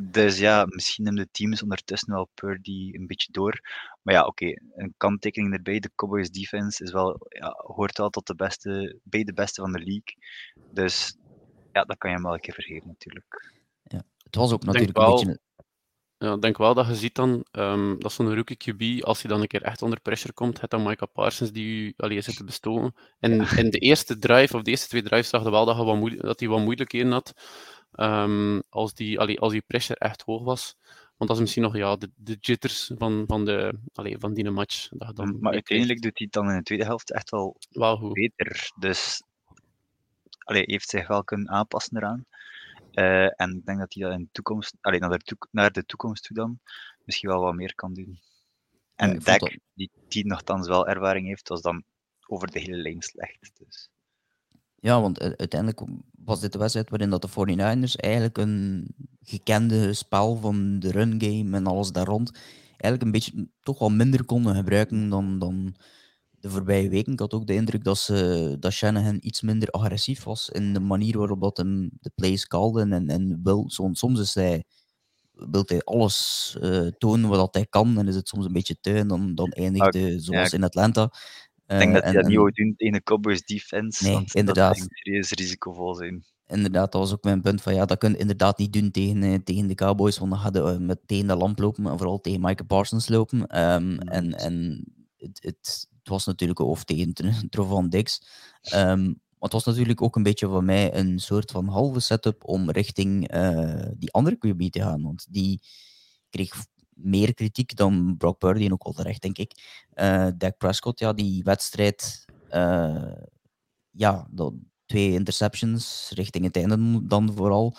Dus ja, misschien nemen de teams ondertussen wel Purdy een beetje door. Maar ja, oké, een kanttekening erbij. De Cowboys defense is wel, ja, hoort wel tot de beste, bij de beste van de league. Dus ja, dat kan je hem wel een keer vergeven natuurlijk. Het was ook natuurlijk een beetje... Ja, ik denk wel dat je ziet dan, ehm, dat zo'n rookie QB, als hij dan een keer echt onder pressure komt, het dan Micah Parsons die u allee, zit te bestoken. En in de eerste drive, of de eerste twee drives, zag je wel dat hij wat, moeil- dat hij wat moeilijkheden had, ehm, als, die, allee, als die pressure echt hoog was. Want dat is misschien nog ja, de, de jitters van, van, de, allee, van die match. Dat je dan maar uiteindelijk doet hij het dan in de tweede helft echt wel Wel goed. beter. Dus allee, heeft zich wel kunnen aanpassen eraan. Uh, en ik denk dat hij dat in de toekomst, alleen naar, de toekomst, naar de toekomst toe dan, misschien wel wat meer kan doen. En ja, Dek, dat... die, die nogthans wel ervaring heeft, was dan over de hele lijn slecht. Dus. Ja, want uiteindelijk was dit de wedstrijd waarin dat de 49ers eigenlijk een gekende spel van de run game en alles daar rond eigenlijk een beetje toch wel minder konden gebruiken dan, dan de voorbije weken. Ik had ook de indruk dat, ze, dat Shanahan iets minder agressief was in de manier waarop dat hem de plays calde. En, en wil, soms is hij, wil hij alles uh, tonen wat hij kan en is het soms een beetje te dan, dan eindigde zoals in Atlanta. Ik denk uh, dat hij dat niet ooit doen tegen de Cowboys defense. Nee, want inderdaad. Dat serieus risicovol zijn inderdaad, dat was ook mijn punt van ja, dat kun je inderdaad niet doen tegen, eh, tegen de Cowboys, want dan hadden we meteen de lamp lopen, en vooral tegen Michael Parsons lopen. Um, en en het, het, het, was natuurlijk ook tegen Trovan Dix. Um, maar het was natuurlijk ook een beetje voor mij een soort van halve setup om richting uh, die andere QB te gaan, want die kreeg meer kritiek dan Brock Purdy en ook al terecht, denk ik. Uh, Dak Prescott, ja, die wedstrijd, uh, ja, dat, twee interceptions richting het einde dan vooral.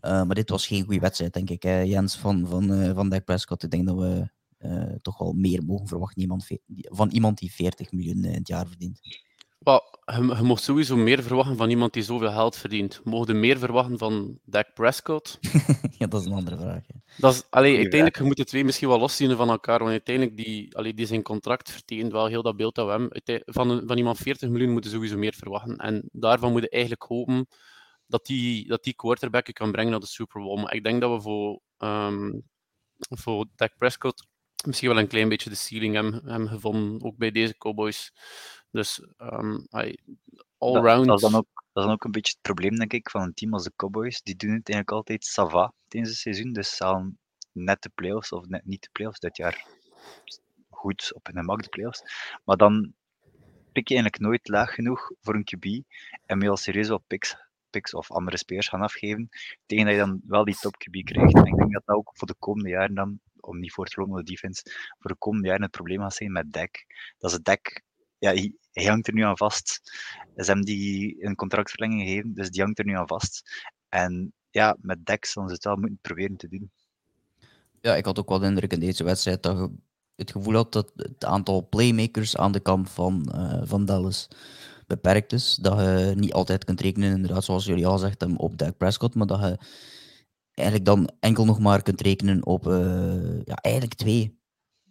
Maar dit was geen goede wedstrijd, denk ik. Jens van, van, van Dak Prescott. Ik denk dat we toch wel meer mogen verwachten iemand, van iemand die 40 miljoen in het jaar verdient. Well, je, je mocht sowieso meer verwachten van iemand die zoveel geld verdient. Mogen je meer verwachten van Dak Prescott? [LAUGHS] ja, dat is een andere vraag. Dat is, allee, uiteindelijk, je moet de twee misschien wel loszien van elkaar, want uiteindelijk, die, allee, die zijn contract vertekent wel heel dat beeld dat we hebben. Van, van iemand 40 miljoen moeten sowieso meer verwachten. En daarvan moet je eigenlijk hopen dat die, dat die quarterback je kan brengen naar de Super Bowl. Maar ik denk dat we voor, um, voor Dak Prescott misschien wel een klein beetje de ceiling hebben, hebben gevonden, ook bij deze Cowboys. Dus um, all-round... Dat, dat, is dan ook, dat is dan ook een beetje het probleem, denk ik, van een team als de Cowboys. Die doen het eigenlijk altijd sava tijdens het seizoen. Dus ze net de playoffs of net niet de playoffs dit jaar goed op hun gemak de playoffs. Maar dan pik je eigenlijk nooit laag genoeg voor een QB en al serieus wel picks, picks of andere spelers gaan afgeven, tegen dat je dan wel die top QB krijgt. En ik denk dat dat ook voor de komende jaren dan, om niet voor te lopen op de defense, voor de komende jaren het probleem gaat zijn met Dak. Dat ze Dak ja, hij, hangt er nu aan vast. Ze hebben die een contractverlenging gegeven, dus die hangt er nu aan vast. En ja, met Dex zullen ze het wel moeten proberen te doen. Ja, ik had ook wel de indruk in deze wedstrijd dat je het gevoel had dat het aantal playmakers aan de kant van, uh, van Dallas beperkt is. Dat je niet altijd kunt rekenen, inderdaad, zoals jullie al zegt, op Dak Prescott, maar dat je eigenlijk dan enkel nog maar kunt rekenen op uh, ja, eigenlijk twee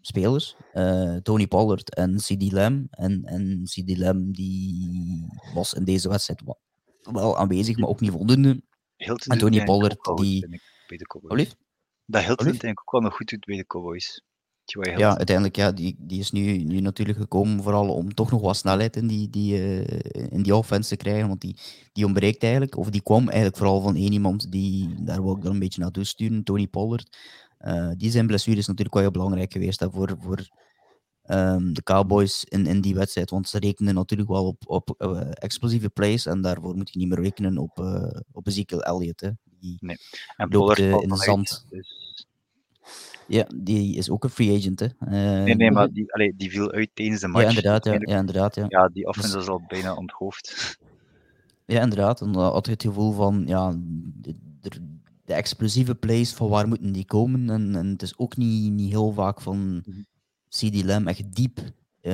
spelers. Uh, Tony Pollard en CD Lamb. En, en CD Lamb die was in deze wedstrijd wel, wel aanwezig, maar ook niet voldoende. Hilton en Tony Pollard die... Bij de Cowboys. Dat Hilton denk ik ook wel nog goed doet bij de Cowboys. Ja, uiteindelijk, ja, die, die is nu, nu natuurlijk gekomen vooral om toch nog wat snelheid in die, die, uh, in die offense te krijgen, want die, die ontbreekt eigenlijk, of die kwam eigenlijk vooral van één iemand die, daar wil ik dan een beetje naartoe sturen, Tony Pollard. Uh, die zijn blessure is natuurlijk wel heel belangrijk geweest hè, voor, voor um, de Cowboys in, in die wedstrijd. Want ze rekenen natuurlijk wel op, op uh, explosieve plays en daarvoor moet je niet meer rekenen op, op Ezekiel Elliott. Hè. Die nee. en loopt in zand. Dus... Ja, die is ook een free agent. Hè. nee, nee, maar die, allee, die viel uit tijdens de match. Ja, inderdaad. Ja, ja, inderdaad, ja. ja die offense dus... is al bijna onthoofd. Ja, inderdaad. En dan had je het gevoel van, ja, er, de explosieve plays, van waar moeten die komen? En, en het is ook niet, niet heel vaak van mhm. CD Lamb echt diep uh,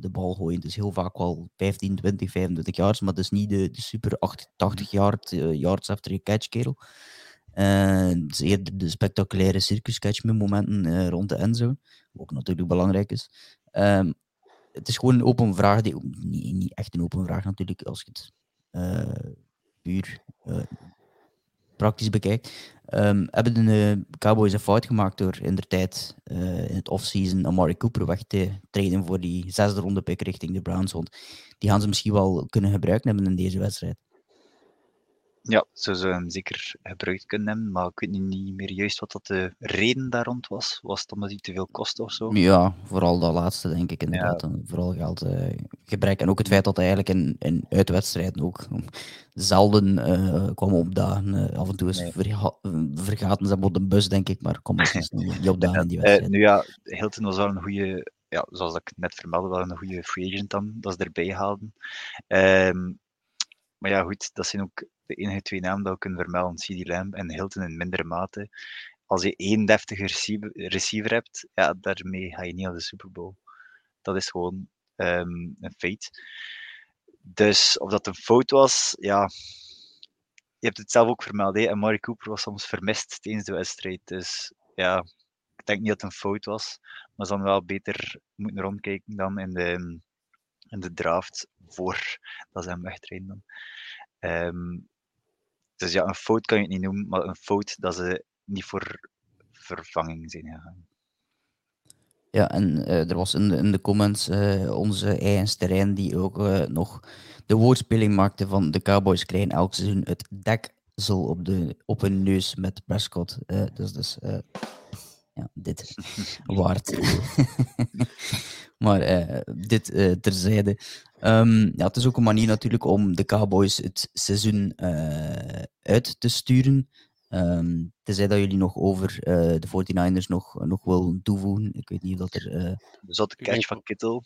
de bal gooien. Het is heel vaak wel 15, 20, 25 yards, maar het is niet de, de super 80 yard, uh, yards after je catch kerel. Eerder de spectaculaire circus met momenten rond de endzone, wat ook natuurlijk belangrijk is. Um, het is gewoon een open vraag, die, niet, echt een open vraag natuurlijk, als je het puur praktisch bekijkt, um, hebben de Cowboys een fout gemaakt door in de tijd in het offseason Amari Cooper weg te treden voor die zesde ronde pick richting de Browns. Want die gaan ze misschien wel kunnen gebruiken hebben in deze wedstrijd. Ja, zo zou hem zeker gebruikt kunnen hebben, maar ik weet niet meer juist wat dat de reden daar rond was. Was het omdat hij te veel kost of zo? Ja, vooral dat laatste denk ik inderdaad. Ja. Vooral geld uh, gebrek. En ook het feit dat hij eigenlijk in, in uitwedstrijden ook zelden uh, kwam opdagen. Uh, af en toe is nee. verga vergaten ze op de bus, denk ik, maar kom eens niet opdagen in die wedstrijd. nu ja, Hilton was wel een goede, ja, zoals ik net vermeldde, wel een goede free agent dan, dat ze erbij haalden. Um, maar ja, goed, dat zijn ook de enige twee namen dat we kunnen vermelden. CD Lamb en Hilton in mindere mate. Als je één deftige receiver, hebt, ja, daarmee ga je niet naar de Super Bowl. Dat is gewoon ehm, een feit. Dus of dat een fout was, ja. Je hebt het zelf ook vermeld, hè? en Mari Cooper was soms vermist tijdens de wedstrijd. Dus ja, ik denk niet dat het een fout was. Maar ze dan wel beter moeten rondkijken dan in de, in de draft voor dat ze hem wegtrainen. Ehm, dus ja, een fout kan je het niet noemen, maar een fout dat ze niet voor vervanging zijn gegaan. Ja, en uh, er was in de, comments uh, onze eigen terrein die ook uh, nog de woordspeling maakte van de Cowboys krijgen elk seizoen het deksel op, de, op hun neus met Prescott. dus dus ja, dit [LAUGHS] waard. [LAUGHS] maar dit terzijde. Um, ja, het is ook een manier natuurlijk om de Cowboys het seizoen uit te sturen. Um, tenzij dat jullie nog over uh, de 49ers nog, nog willen toevoegen. Ik weet niet of dat er. Uh... Er zat de catch van Kittel,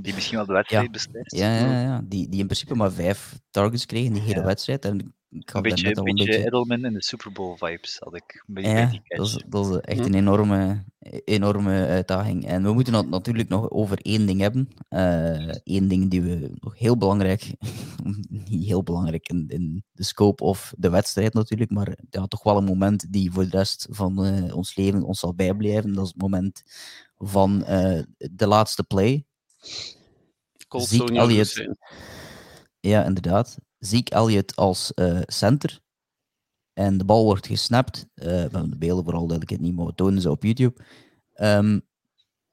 die misschien wel de wedstrijd ja. beslist. Ja, ja, ja. Die, die in principe maar vijf targets kreeg in die hele ja. wedstrijd. En ik een beetje, een beetje, beetje Edelman in de Super Bowl vibes had ik. Ja, dat is, dat is echt hm. een enorme, enorme uitdaging. En we moeten het natuurlijk nog over één ding hebben. Eén uh, ding die we nog heel belangrijk, [LAUGHS] niet heel belangrijk in, in, de scope of de wedstrijd natuurlijk, maar ja, toch wel een moment die voor de rest van uh, ons leven ons zal bijblijven. Dat is het moment van uh, de laatste play. Ziek Elliott. Ja, inderdaad. Ziek Elliott als uh, center. En de bal wordt gesnapt. Uh, we hebben de beelden vooral duidelijk niet, maar we tonen ze op YouTube. Um,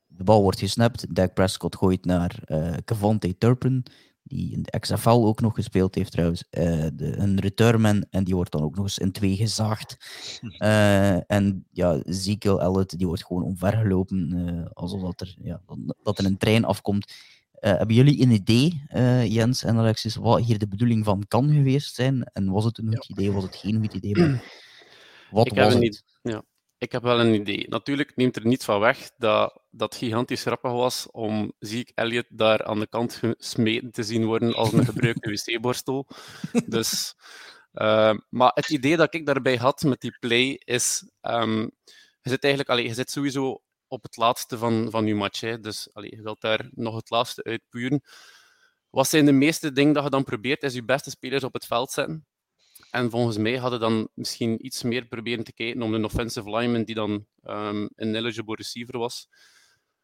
de bal wordt gesnapt. Dak Prescott gooit naar uh, Cavante Turpin, die in de XFL ook nog gespeeld heeft trouwens. Uh, de, een returnman, en die wordt dan ook nog eens in twee gezaagd. Uh, [LAUGHS] en ja, Ezekiel Elliott, die wordt gewoon omvergelopen, alsof dat er, ja, dat er een trein afkomt. Uh, hebben jullie een idee, uh, Jens en Alexis, wat hier de bedoeling van kan geweest zijn? En was het een goed idee, was het geen goed idee? Maar wat [CLEARS THROAT] ik was heb het? ja, ik heb wel een idee. Natuurlijk neemt er niet van weg dat dat gigantisch grappig was om Ziek Elliot daar aan de kant gesmeten te zien worden als een gebruikte [LAUGHS] wc-borstel. Dus, uh, maar het idee dat ik daarbij had met die play is... Um, je zit eigenlijk, allee, je zit sowieso op het laatste van, van je match. Hè. Dus allee, je wilt daar nog het laatste uitpuren. Wat zijn de meeste dingen dat je dan probeert, is je beste spelers op het veld zetten. En volgens mij hadden dan misschien iets meer proberen te kijken om een offensive lineman die dan um, een eligible receiver was,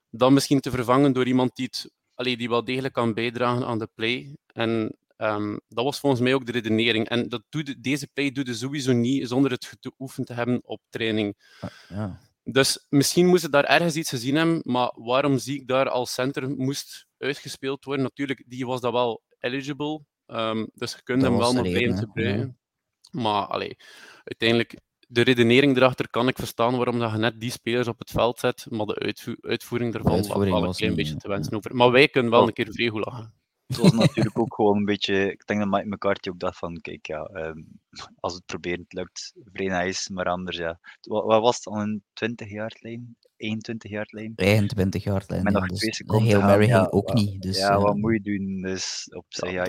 dan misschien te vervangen door iemand die, het, die wel degelijk kan bijdragen aan de play. En um, dat was volgens mij ook de redenering. En dat doet, deze play doet je sowieso niet zonder het geoefend te hebben op training. Ja. Dus misschien moest het daar ergens iets gezien hebben, maar waarom zie ik daar als center moest uitgespeeld worden? Natuurlijk, die was dat wel eligible, um, dus je kunt dat hem wel nog bij gebruiken. Ja. Maar allee, uiteindelijk, de redenering erachter kan ik verstaan waarom dat je net die spelers op het veld zet, maar de uitvo uitvoering daarvan uitvoering wel een klein beetje te wensen over. Maar wij kunnen wel een keer vrij goed lachen. Het was natuurlijk ook gewoon een beetje. Ik denk dat Mike McCarthy ook dacht van: kijk, ja, um, als het proberen het lukt, vrij nice, maar anders ja. Wat, wat was het al een 20 jaar lijn? 21 jaar lijn? 21 jaar lijn. Met ja, nog dus twee seconden. Heel Mary ja, ook niet. Dus, ja, uh, wat moet je doen? Dus op zich, ja,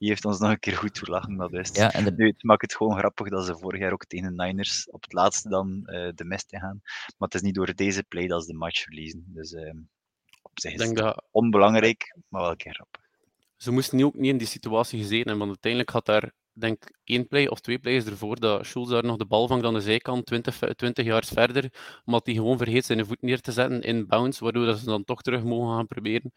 die heeft ons nog een keer goed toelachen, dat is. Ja, en de... Nu, het maakt het gewoon grappig dat ze vorig jaar ook tegen de Niners op het laatste dan uh, de mist gaan. Maar het is niet door deze play dat ze de match verliezen. Dus uh, op zich is het dat... onbelangrijk, maar wel een keer grappig. Ze moesten niet ook niet in die situatie gezeten hebben, want uiteindelijk had daar denk één play of twee plays ervoor dat Schulz daar nog de bal vangt aan de zijkant, 20, 20 yards verder, omdat hij gewoon vergeet zijn voet neer te zetten in bounce, waardoor dat ze dan toch terug mogen gaan proberen.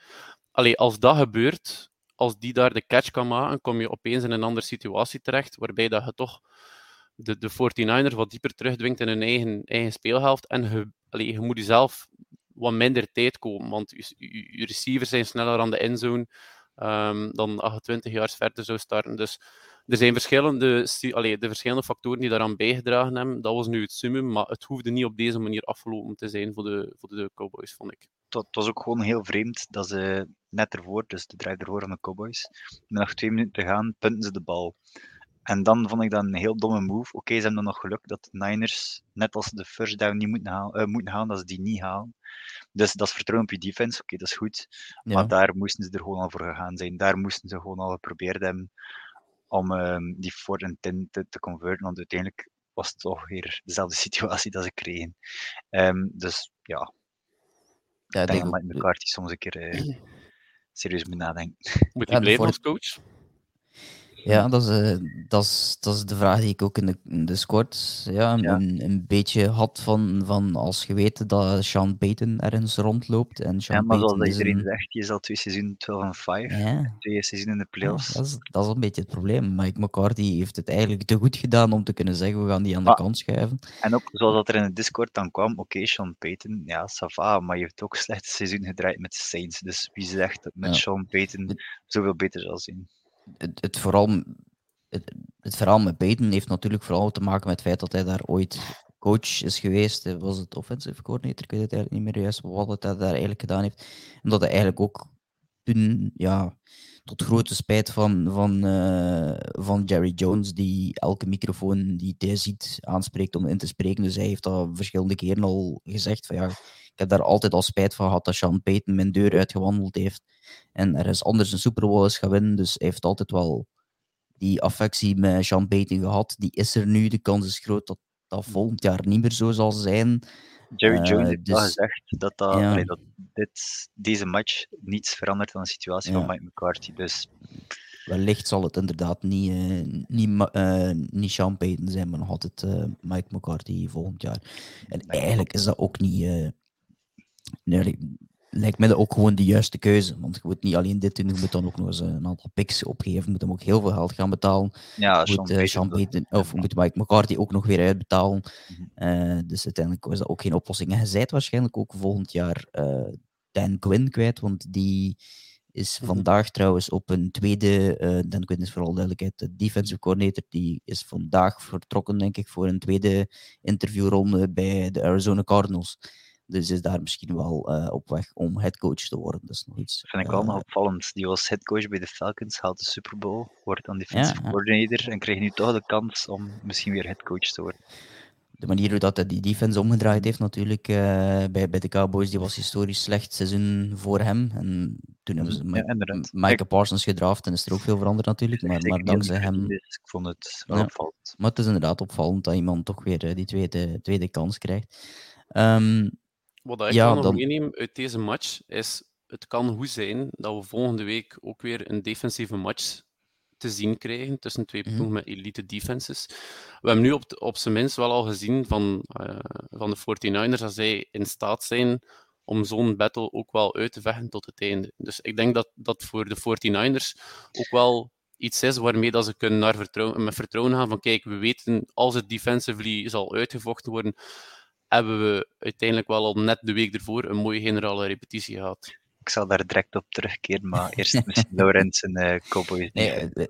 Allee, als dat gebeurt, als die daar de catch kan maken, kom je opeens in een andere situatie terecht, waarbij dat je toch de, de 49ers wat dieper terugdwingt in hun eigen, eigen speelhelft. En je, allee, je moet jezelf wat minder tijd komen, want je, receivers zijn sneller aan de endzone um, dan 28 jaar verder zou starten. Dus er zijn verschillende, allee, de verschillende factoren die daaraan bijgedragen hebben. Dat was nu het summum, maar het hoefde niet op deze manier afgelopen te zijn voor de, voor de Cowboys, vond ik. Het was ook gewoon heel vreemd dat ze net ervoor, dus de draai ervoor van de Cowboys, met nog twee minuten te gaan, punten ze de bal. En dan vond ik dat een heel domme move. Oké, okay, ze hebben dan nog geluk dat de Niners, net als de first down niet moeten halen, uh, moeten halen dat ze die niet halen. Dus dat is vertrouwen op je defense, oké, dat is goed. Ja. Maar daar moesten ze er gewoon al voor gegaan zijn. Daar moesten ze gewoon al geprobeerd hebben om ehm, die voor en tin te, te converten. Want uiteindelijk was het toch weer dezelfde [LAUGHS] situatie dat ze kregen. Ehm, dus ja, ja, ik denk dat McCarthy soms een keer eh, serieus moet nadenken. Moet Ja, hij blijven voor- als coach? Ja, dat is, eh, dat, is, dat is de vraag die ik ook in de, in de squad ja, Ja. Een, een beetje had van, van als je weet dat Sean Payton ergens rondloopt. En Sean Ja, maar zoals Payton dat is iedereen een- zegt, je is al twee seizoenen 12 en 5. Ja, Twee seizoenen in de ja, playoffs. dat, is, dat is een beetje het probleem. Mike McCarthy heeft het eigenlijk te goed gedaan om te kunnen zeggen, we gaan die aan de Ah. kant schuiven. En ook zoals dat er in de Discord dan kwam, oké, Sean Payton, ja, Sava, maar je heeft ook slecht seizoen gedraaid met Saints. Dus wie zegt dat met. Sean Payton zoveel beter zal zijn? Het, vooral, het, het verhaal met Peyton heeft natuurlijk vooral te maken met het feit dat hij daar ooit coach is geweest. Was het offensive coordinator? Ik weet het eigenlijk niet meer juist wat hij daar eigenlijk gedaan heeft. En dat hij eigenlijk ook toen, ja, tot grote spijt van, van, eh, van Jerry Jones, die elke microfoon die hij ziet aanspreekt om in te spreken. Dus hij heeft dat verschillende keren al gezegd. Van, ja, ik heb daar altijd al spijt van gehad dat Sean Payton mijn deur uitgewandeld heeft. En er is anders een Super Bowl is gaan winnen. Dus hij heeft altijd wel die affectie met Sean Payton gehad. Die is er nu. De kans is groot dat dat volgend jaar niet meer zo zal zijn. Jerry Eh, Jones heeft wel dus- gezegd dat, dat, ja. allee, dat dit, deze match niets verandert aan de situatie Ja. van Mike McCarthy. Dus Wellicht zal het inderdaad niet, eh, niet, eh, niet Sean Payton zijn, maar nog altijd Mike McCarthy volgend jaar. En eigenlijk is dat ook niet. nee, lijkt mij dat ook gewoon de juiste keuze. Want je moet niet alleen dit doen, je moet dan ook nog eens eh, een aantal picks opgeven. Je moet hem ook heel veel geld gaan betalen. ja, Je moet, Sean Payton, of moet Mike McCarthy ook nog weer uitbetalen. Mhm. Eh, dus uiteindelijk was dat ook geen oplossing. En je zijt waarschijnlijk ook volgend jaar Dan Quinn kwijt, want die is Mhm. vandaag trouwens op een tweede, Dan Quinn is vooral duidelijkheid de defensive coordinator, die is vandaag vertrokken denk ik voor een tweede interviewronde bij de Arizona Cardinals. Dus is daar misschien wel eh, op weg om headcoach te worden. Dat is nog iets. Dat vind ik wel eh, nog opvallend. Die was headcoach bij de Falcons, haalt de Super Bowl, wordt dan defensive Ja, ja. coordinator en krijgt nu toch de kans om misschien weer headcoach te worden. de manier hoe dat hij die defense omgedraaid heeft natuurlijk eh, bij, bij de Cowboys, die was historisch slecht seizoen voor hem. En toen hebben ze Ja, Mike, inderdaad. Micah Parsons gedraft en is er ook veel veranderd natuurlijk. Maar, maar dankzij hem... Ik vond het wel Ja. opvallend. Maar het is inderdaad opvallend dat iemand toch weer die tweede, tweede kans krijgt. Ehm, Wat ik Ja, wel nog dan- meeneem uit deze match is, het kan goed zijn dat we volgende week ook weer een defensieve match te zien krijgen tussen twee Mhm. ploegen met elite defenses. We hebben nu op, de- op zijn minst wel al gezien van, eh, van de 49ers dat zij in staat zijn om zo'n battle ook wel uit te vechten tot het einde. Dus ik denk dat dat voor de 49ers ook wel iets is waarmee dat ze kunnen naar vertrouwen, met vertrouwen gaan van kijk, we weten als het defensively zal uitgevochten worden, hebben we uiteindelijk wel al net de week ervoor een mooie generale repetitie gehad. Ik zal daar direct op terugkeren, maar eerst [LAUGHS] misschien Laurens en eh Cowboys. nee, eh, eh,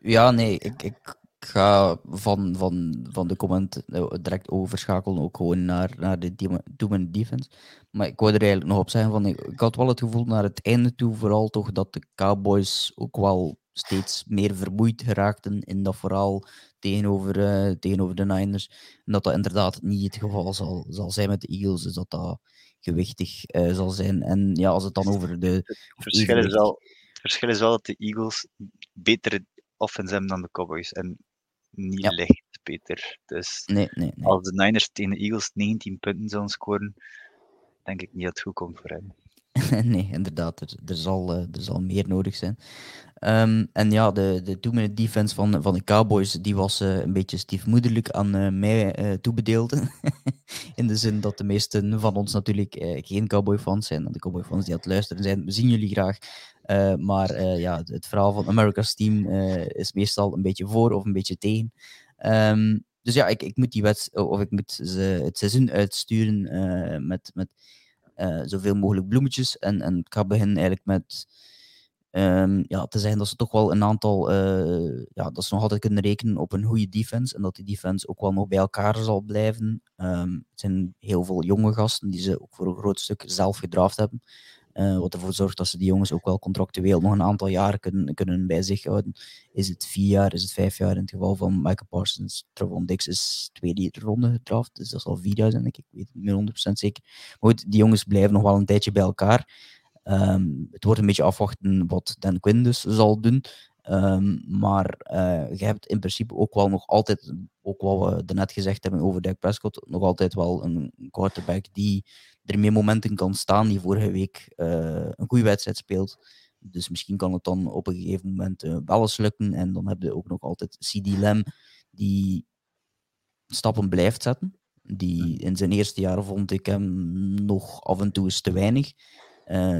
ja, nee, ik, ik ga van, van, van de comment eh, direct overschakelen ook gewoon naar, naar de two-minute defense. Maar ik wou er eigenlijk nog op zeggen, van, ik, ik had wel het gevoel naar het einde toe, vooral toch dat de Cowboys ook wel steeds meer vermoeid geraakten in dat verhaal tegenover, eh, tegenover de Niners. En dat dat inderdaad niet het geval zal, zal zijn met de Eagles, dus dat dat gewichtig eh, zal zijn. En ja, als het dan over de... Het verschil, is evenwichtig- wel, het verschil is wel dat de Eagles betere offense hebben dan de Cowboys. En niet Ja. licht beter. Dus Nee, nee, nee. als de Niners tegen de Eagles 19 punten zouden scoren, denk ik niet dat het goed komt voor hen. [LAUGHS] nee, inderdaad. Er, er, zal, eh, er zal meer nodig zijn. Ehm, en ja, de, de two-minute defense van, van de Cowboys die was eh, een beetje stiefmoederlijk aan eh, mij eh, toebedeeld. [LAUGHS] In de zin dat de meesten van ons natuurlijk geen Cowboy-fans zijn. De Cowboy-fans die aan het luisteren zijn, we zien jullie graag. Maar ja, het, verhaal van America's team is meestal een beetje voor of een beetje tegen. Ehm, dus ja, ik, ik moet die wet, of ik moet ze het seizoen uitsturen met, met zoveel mogelijk bloemetjes. En, en ik ga beginnen eigenlijk met ehm, ja, te zeggen dat ze toch wel een aantal, eh, ja, dat ze nog altijd kunnen rekenen op een goede defense. En dat die defense ook wel nog bij elkaar zal blijven. Ehm, het zijn heel veel jonge gasten die ze ook voor een groot stuk zelf gedraft hebben. Uh, wat ervoor zorgt dat ze die jongens ook wel contractueel nog een aantal jaren kunnen, kunnen bij zich houden. Is het vier jaar, is het vijf jaar in het geval van Michael Parsons. Travon Dix is tweede ronde gedraft, dus dat is al vier jaar zijn, ik. ik weet niet meer 100% zeker. Maar goed, die jongens blijven nog wel een tijdje bij elkaar. Um, het wordt een beetje afwachten wat Dan Quinn dus zal doen. Um, maar uh, je hebt in principe ook wel nog altijd, ook wat we net gezegd hebben over Dak Prescott, nog altijd wel een quarterback die er meer momenten kan staan, die vorige week uh, een goede wedstrijd speelt. Dus misschien kan het dan op een gegeven moment uh, wel eens lukken. En dan heb je ook nog altijd CD Lem, die stappen blijft zetten. Die in zijn eerste jaar vond ik hem nog af en toe eens te weinig.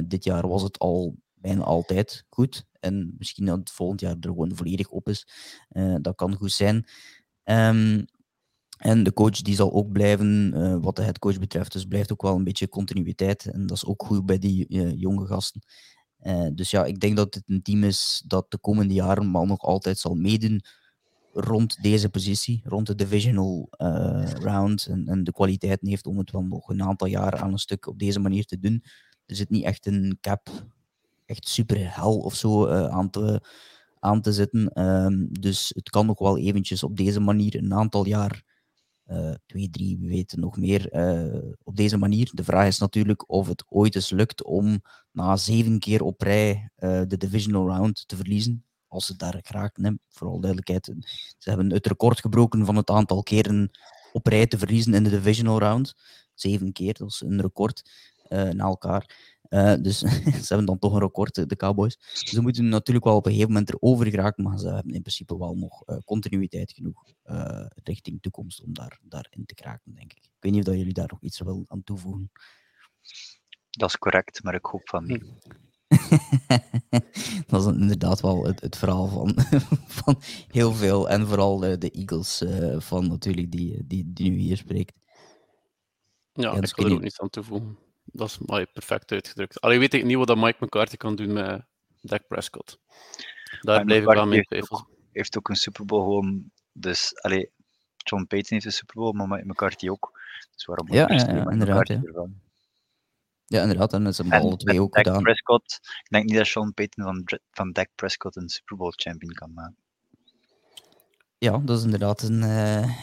Dit jaar was het al bijna altijd goed. En misschien dat het volgend jaar er gewoon volledig op is. Uh, dat kan goed zijn. Um, en de coach die zal ook blijven, uh, wat de headcoach betreft. Dus blijft ook wel een beetje continuïteit. En dat is ook goed bij die jonge gasten. dus ja, ik denk dat het een team is dat de komende jaren maar nog altijd zal meedoen rond deze positie, rond de divisional round. En, en de kwaliteit heeft om het wel nog een aantal jaren aan een stuk op deze manier te doen. Er zit niet echt een cap echt super hel of zo uh, aan, te, aan te zetten. Um, dus het kan nog wel eventjes op deze manier een aantal jaar, uh, twee, drie, wie weet nog meer, uh, op deze manier. De vraag is natuurlijk of het ooit eens lukt om na zeven keer op rij de divisional round te verliezen. Als ze daar graag, nee, vooral duidelijkheid, ze hebben het record gebroken van het aantal keren op rij te verliezen in de divisional round. Zeven keer, dat is een record na elkaar. Uh, dus [LAUGHS] ze hebben dan toch een record, de Cowboys. Dus ze moeten natuurlijk wel op een gegeven moment erover geraken, maar ze hebben in principe wel nog uh, continuïteit genoeg uh, richting toekomst om daar, daarin te kraken, denk ik. Ik weet niet of jullie daar nog iets willen aan toevoegen. Dat is correct, maar ik hoop van niet. [LAUGHS] dat is inderdaad wel het, het verhaal van, [LAUGHS] van heel veel, en vooral de Eagles van natuurlijk, die, die, die nu hier spreekt. Ja, ik wil er ook niets aan toevoegen. Dat is mooi, perfect uitgedrukt. Alleen weet ik niet wat Mike McCarthy kan doen met Dak Prescott. Daar Mike blijf ik wel mee twijfelen. Hij heeft ook een Super Bowl gewoon. Dus, allee, John Payton heeft een Super Bowl, maar Mike McCarthy ook. Dus waarom ja, ja, ja inderdaad. Ja. Ervan? ja, inderdaad. En dat zijn alle twee ook Dak gedaan. Prescott, ik denk niet dat Sean Payton van, van Dak Prescott een Super Bowl champion kan maken. Ja, dat is inderdaad een, uh,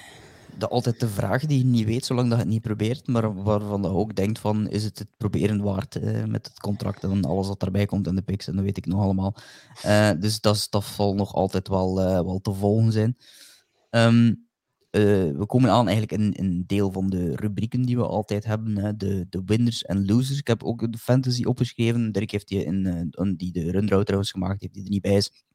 de, altijd de vraag die je niet weet zolang dat je het niet probeert, maar waarvan je ook denkt van, is het het proberen waard uh, met het contract en alles wat daarbij komt in de picks, en dat weet ik nog allemaal. Uh, dus dat, dat zal nog altijd wel, uh, wel te volgen zijn. Um, we komen aan eigenlijk in een deel van de rubrieken die we altijd hebben, hè, de, de winners en losers. Ik heb ook de fantasy opgeschreven, Dirk heeft die, in, die de rundown trouwens gemaakt, heeft die er niet bij is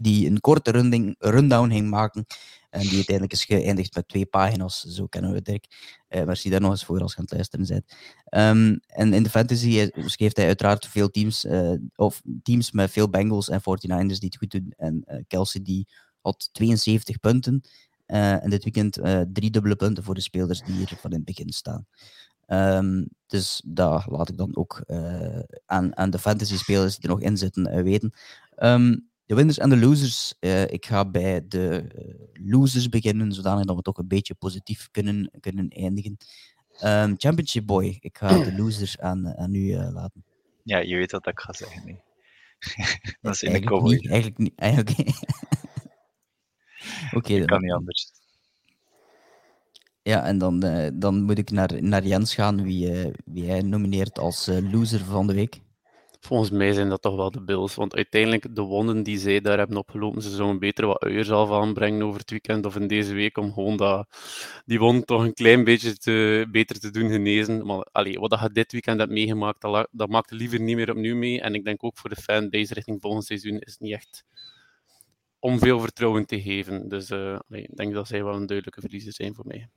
die een korte runding, rundown ging maken. En die uiteindelijk is geëindigd met twee pagina's. Zo kennen we Dirk. Uh, merci daar nog eens voor als je aan het luisteren bent. Um, en in de fantasy schreef hij uiteraard veel teams, uh, of teams met veel Bengals en 49ers die het goed doen. En Kelsey die had 72 punten. en dit weekend drie dubbele punten voor de spelers die hier van in het begin staan. Um, dus dat laat ik dan ook aan, aan de fantasy spelers die er nog in zitten weten. Um, de winners en de losers. Uh, ik ga bij de uh, losers beginnen, zodanig dat we toch een beetje positief kunnen, kunnen eindigen. Um, Championship Boy, ik ga de [CLEARS THROAT] losers aan, aan u uh, laten. Ja, je weet wat ik ga zeggen. Nee. [LAUGHS] dat is in de cowboy. Niet, eigenlijk niet. Eigenlijk... [LAUGHS] Oké. okay, dan... kan niet anders. Ja, en dan, dan moet ik naar, naar Jens gaan, wie, wie hij nomineert als loser van de week. Volgens mij zijn dat toch wel de Bills. Want uiteindelijk, de wonden die zij daar hebben opgelopen, ze zouden beter wat uiers af aanbrengen over het weekend of in deze week, om gewoon dat, die wonden toch een klein beetje te, beter te doen genezen. Maar allee, wat je dit weekend hebt meegemaakt, dat, dat maakt liever niet meer opnieuw mee. En ik denk ook voor de fanbase richting volgend seizoen is niet echt om veel vertrouwen te geven. Dus allee, ik denk dat zij wel een duidelijke verliezer zijn voor mij.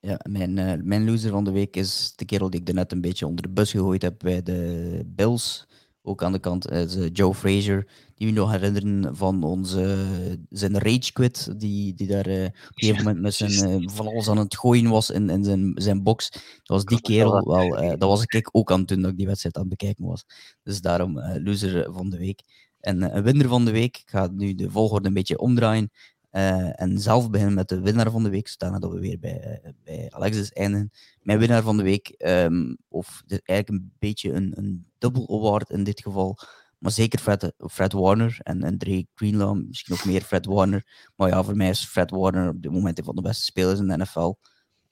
Ja, mijn, uh, mijn loser van de week is de kerel die ik net een beetje onder de bus gegooid heb bij de Bills. Ook aan de kant is uh, Joe Frazier, die we nog herinneren van onze, zijn rage quit, die, die daar uh, op een gegeven moment met zijn, [LAUGHS] van alles aan het gooien was in, in zijn, zijn box. Dat was die kerel wel, dat was ik ook aan het doen dat ik die wedstrijd aan het bekijken was. Dus daarom loser van de week. En een winnaar van de week, ik ga nu de volgorde een beetje omdraaien. Uh, en zelf beginnen met de winnaar van de week, staan dat we weer bij, bij Alexis eindigen. Mijn winnaar van de week, um, of eigenlijk een beetje een, een dubbel award in dit geval, maar zeker Fred, Fred Warner en, en Drake Greenlaw, misschien nog meer Fred Warner. Maar ja, voor mij is Fred Warner op dit moment een van de beste spelers in de NFL.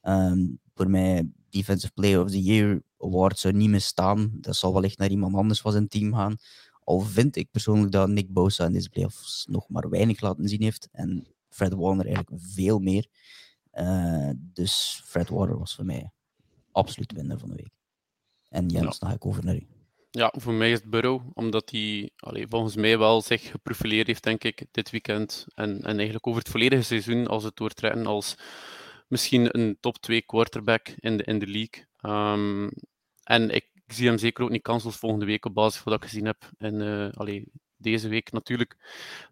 Um, voor mij Defensive Player of the Year award zou niet meer staan. Dat zal wellicht naar iemand anders van zijn team gaan. Al vind ik persoonlijk dat Nick Bosa in deze playoffs nog maar weinig laten zien heeft. En Fred Warner eigenlijk veel meer. Uh, dus Fred Warner was voor mij absoluut winnaar van de week. En Jens, ja. dan ga ik over naar u. Ja, voor mij is het Burrow, omdat hij volgens mij wel zich geprofileerd heeft, denk ik, dit weekend. En, en eigenlijk over het volledige seizoen, als het doortrekken, als misschien een top 2 quarterback in de, in de league. Um, en ik zie hem zeker ook niet kansloos volgende week op basis van wat ik gezien heb. En uh, allee, deze week natuurlijk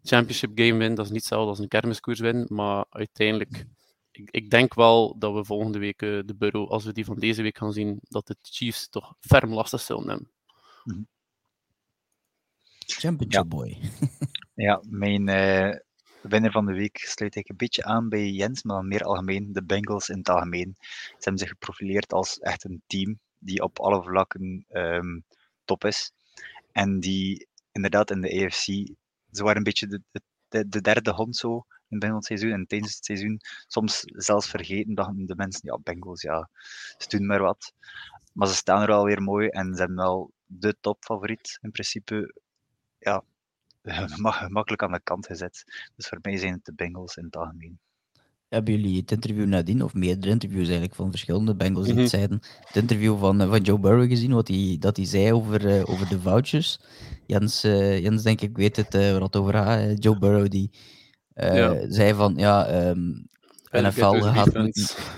championship game win, dat is niet hetzelfde als een kermiskoers win, maar uiteindelijk ik, ik, denk wel dat we volgende week uh, de Burrow, als we die van deze week gaan zien, dat de Chiefs toch ferm lastig zullen hebben. Mhm. Championship ja. boy. [LAUGHS] ja, mijn uh, winnaar van de week sluit ik een beetje aan bij Jens, maar meer algemeen de Bengals in het algemeen. Ze hebben zich geprofileerd als echt een team die op alle vlakken um, top is. En die inderdaad in de AFC, ze waren een beetje de, de, de derde hond zo in het seizoen en tijdens het seizoen soms zelfs vergeten dat de mensen, ja, Bengals, ja, ze doen maar wat. Maar ze staan er alweer mooi en ze wel de topfavoriet in principe ja, [LAUGHS] makkelijk aan de kant gezet. Dus voor mij zijn het de Bengals in het algemeen. Hebben jullie het interview nadien, of meerdere interviews eigenlijk van verschillende Bengals mm -hmm. zeiden, het interview van, eh, van Joe Burrow gezien, wat hij, dat hij zei over, uh, over de vouchers? Jens, uh, Jens denk ik weet het uh, het over gaat. Joe Burrow die ja. zei van, ja, um, NFL gaat...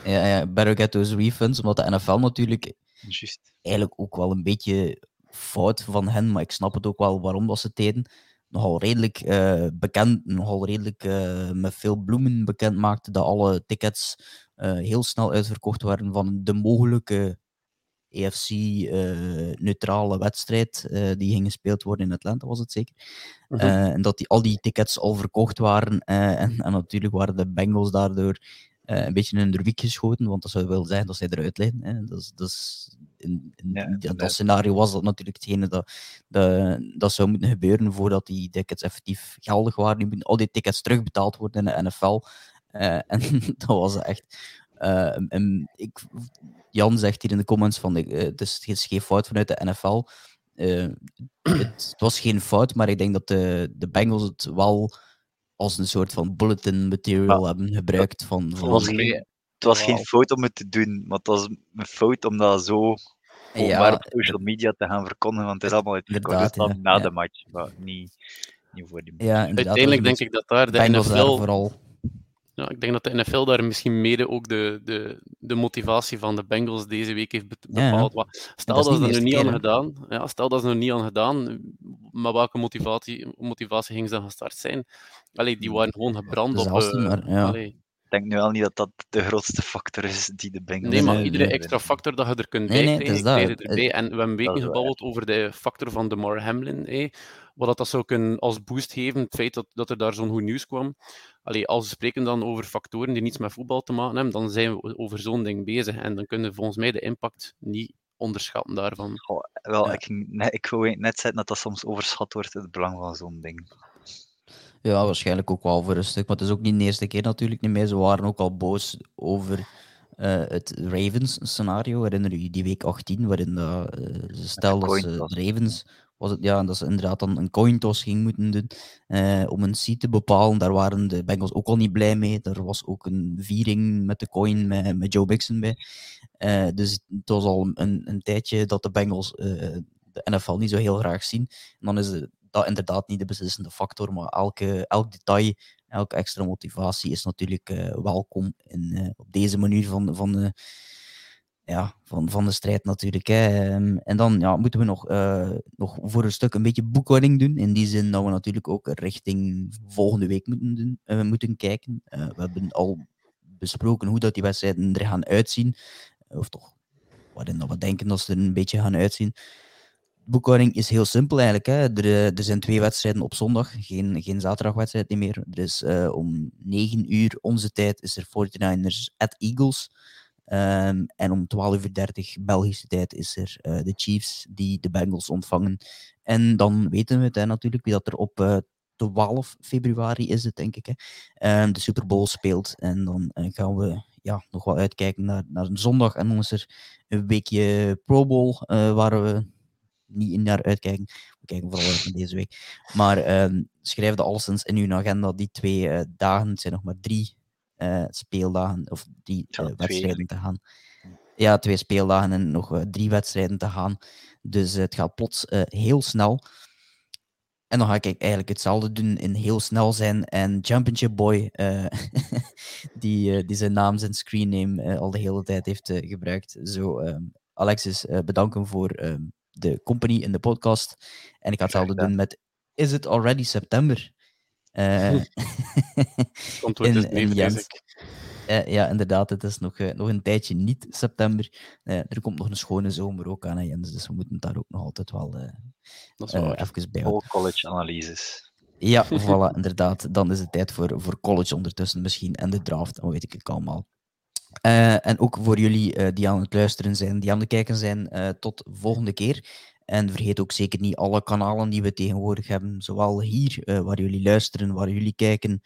Ja, ja, better get those refunds, omdat de NFL natuurlijk Just. eigenlijk ook wel een beetje fout van hen, maar ik snap het ook wel waarom dat ze het deden. Nogal redelijk uh, bekend, nogal redelijk uh, met veel bloemen bekend maakte dat alle tickets uh, heel snel uitverkocht waren van de mogelijke EFC-neutrale wedstrijd die ging gespeeld worden in Atlanta, was het zeker. -huh. en dat die, al die tickets al verkocht waren. En, en, natuurlijk waren de Bengals daardoor een beetje in de wiek geschoten, want dat zou wel zijn dat zij eruit liggen. Hè. Dat, is, dat, is in, in, ja, dat scenario was dat natuurlijk hetgene dat, dat, dat zou moeten gebeuren voordat die tickets effectief geldig waren. Nu moeten al die tickets terugbetaald worden in de NFL. Uh, eh, [LAUGHS] en dat was echt. Uh, en ik, Jan zegt hier in de comments van uh, het, is, het is geen fout vanuit de NFL. Het, het, was geen fout, maar ik denk dat de, de Bengals het wel als een soort van bulletin material hebben gebruikt. Van, van... Het was, geen, het was geen fout om het te doen, maar het was een fout om dat zo ja, op social media te gaan verkondigen, want het is allemaal het ja, na ja. de match, maar niet, niet voor die match. Ja, Uiteindelijk denk ik dat daar de NFL... vooral ja, ik denk dat de NFL daar misschien mede ook de, de, de motivatie van de Bengals deze week heeft bepaald. Ja, stel dat, dat ze er nu niet aan gedaan, ja, stel dat ze er niet aan gedaan, maar welke motivatie, motivatie ging ze dan gestart zijn? Allee, die waren gewoon gebrand op. Maar, ja. Ik denk nu wel niet dat dat de grootste factor is die de Bengals... Nee, maar nee, iedere nee, extra factor dat je er kunt nee, bij krijgen, erbij. En we hebben een week gebabbeld over de factor van de Mar Hamlin. Eh, wat dat zou kunnen als boost geven, het feit dat, dat er daar zo'n goed nieuws kwam. Allee, als we spreken dan over factoren die niets met voetbal te maken hebben, dan zijn we over zo'n ding bezig. En dan kunnen we volgens mij de impact niet onderschatten daarvan. Oh, wel, ja. ik, nee, ik wil net zeggen dat dat soms overschat wordt, het belang van zo'n ding. Ja, waarschijnlijk ook wel voor een stuk. Maar het is ook niet de eerste keer natuurlijk niet meer. Ze waren ook al boos over uh, het Ravens-scenario. Herinner je die week 18, waarin uh, ze stelden dat ze Ravens was het ja, dat ze inderdaad dan een coin toss ging moeten doen uh, om een seat te bepalen. Daar waren de Bengals ook al niet blij mee. Er was ook een viering met de coin met, met Joe Bixon bij. Dus het was al een, een tijdje dat de Bengals de NFL niet zo heel graag zien. En dan is dat inderdaad niet de beslissende factor, maar elke, elk detail, elke extra motivatie is natuurlijk welkom in, op deze manier van, van ja, van, van de strijd natuurlijk. Hè. Ehm, en dan ja, moeten we nog, nog voor een stuk een beetje boekhouding doen. In die zin dat we natuurlijk ook richting volgende week moeten, doen, moeten kijken. We hebben al besproken hoe dat die wedstrijden er gaan uitzien. Of toch waarin dat we denken dat ze er een beetje gaan uitzien. Boekhouding is heel simpel eigenlijk. Hè. Er, eh, er zijn twee wedstrijden op zondag, geen, geen zaterdagwedstrijd niet meer. Er is uh, om 9 uur onze tijd is er 49ers at Eagles. Um, en om 12.30 uur Belgische tijd is er uh, de Chiefs die de Bengals ontvangen. En dan weten we het natuurlijk wie dat er op uh, 12 februari is, het, denk ik. Hè, um, de Super Bowl speelt. En dan gaan we ja, nog wel uitkijken naar, naar een zondag. En dan is er een weekje Pro Bowl waar we niet in naar uitkijken. We kijken vooral uit naar deze week. Maar um, schrijf de alleszins in uw agenda. Die twee uh, dagen, het zijn nog maar drie uh, speeldagen, of drie uh, wedstrijden te gaan. Ja, twee speeldagen en nog drie wedstrijden te gaan. Dus het gaat plots heel snel. En dan ga ik eigenlijk hetzelfde doen in heel snel zijn. En Championship Boy, uh, [LAUGHS] die, uh, die zijn naam, zijn screenname uh, al de hele tijd heeft gebruikt. Zo, um, Alexis, bedanken voor um, de company in de podcast. En ik ga hetzelfde doen met Is it already September? Uh, [LAUGHS] in, dus in Jens. Uh, ja, inderdaad, het is nog, uh, nog een tijdje niet september. er komt nog een schone zomer ook aan, Jens, dus we moeten daar ook nog altijd wel even bij houden. college-analyses. Ja, [LAUGHS] voilà, inderdaad. Dan is het tijd voor, voor college ondertussen misschien en de draft, dan weet ik het allemaal. Uh, en ook voor jullie uh, die aan het luisteren zijn, die aan het kijken zijn, uh, tot volgende keer. En vergeet ook zeker niet alle kanalen die we tegenwoordig hebben, zowel hier, waar jullie luisteren, waar jullie kijken.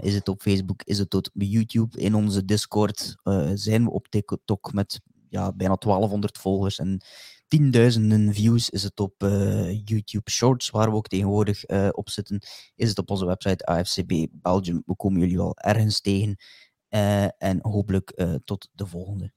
is het op Facebook, is het op YouTube, in onze Discord zijn we op TikTok met ja, bijna 1200 volgers en tienduizenden views. Is het op YouTube Shorts, waar we ook tegenwoordig op zitten. Is het op onze website AFCB Belgium. We komen jullie wel ergens tegen. Uh, en hopelijk uh, tot de volgende.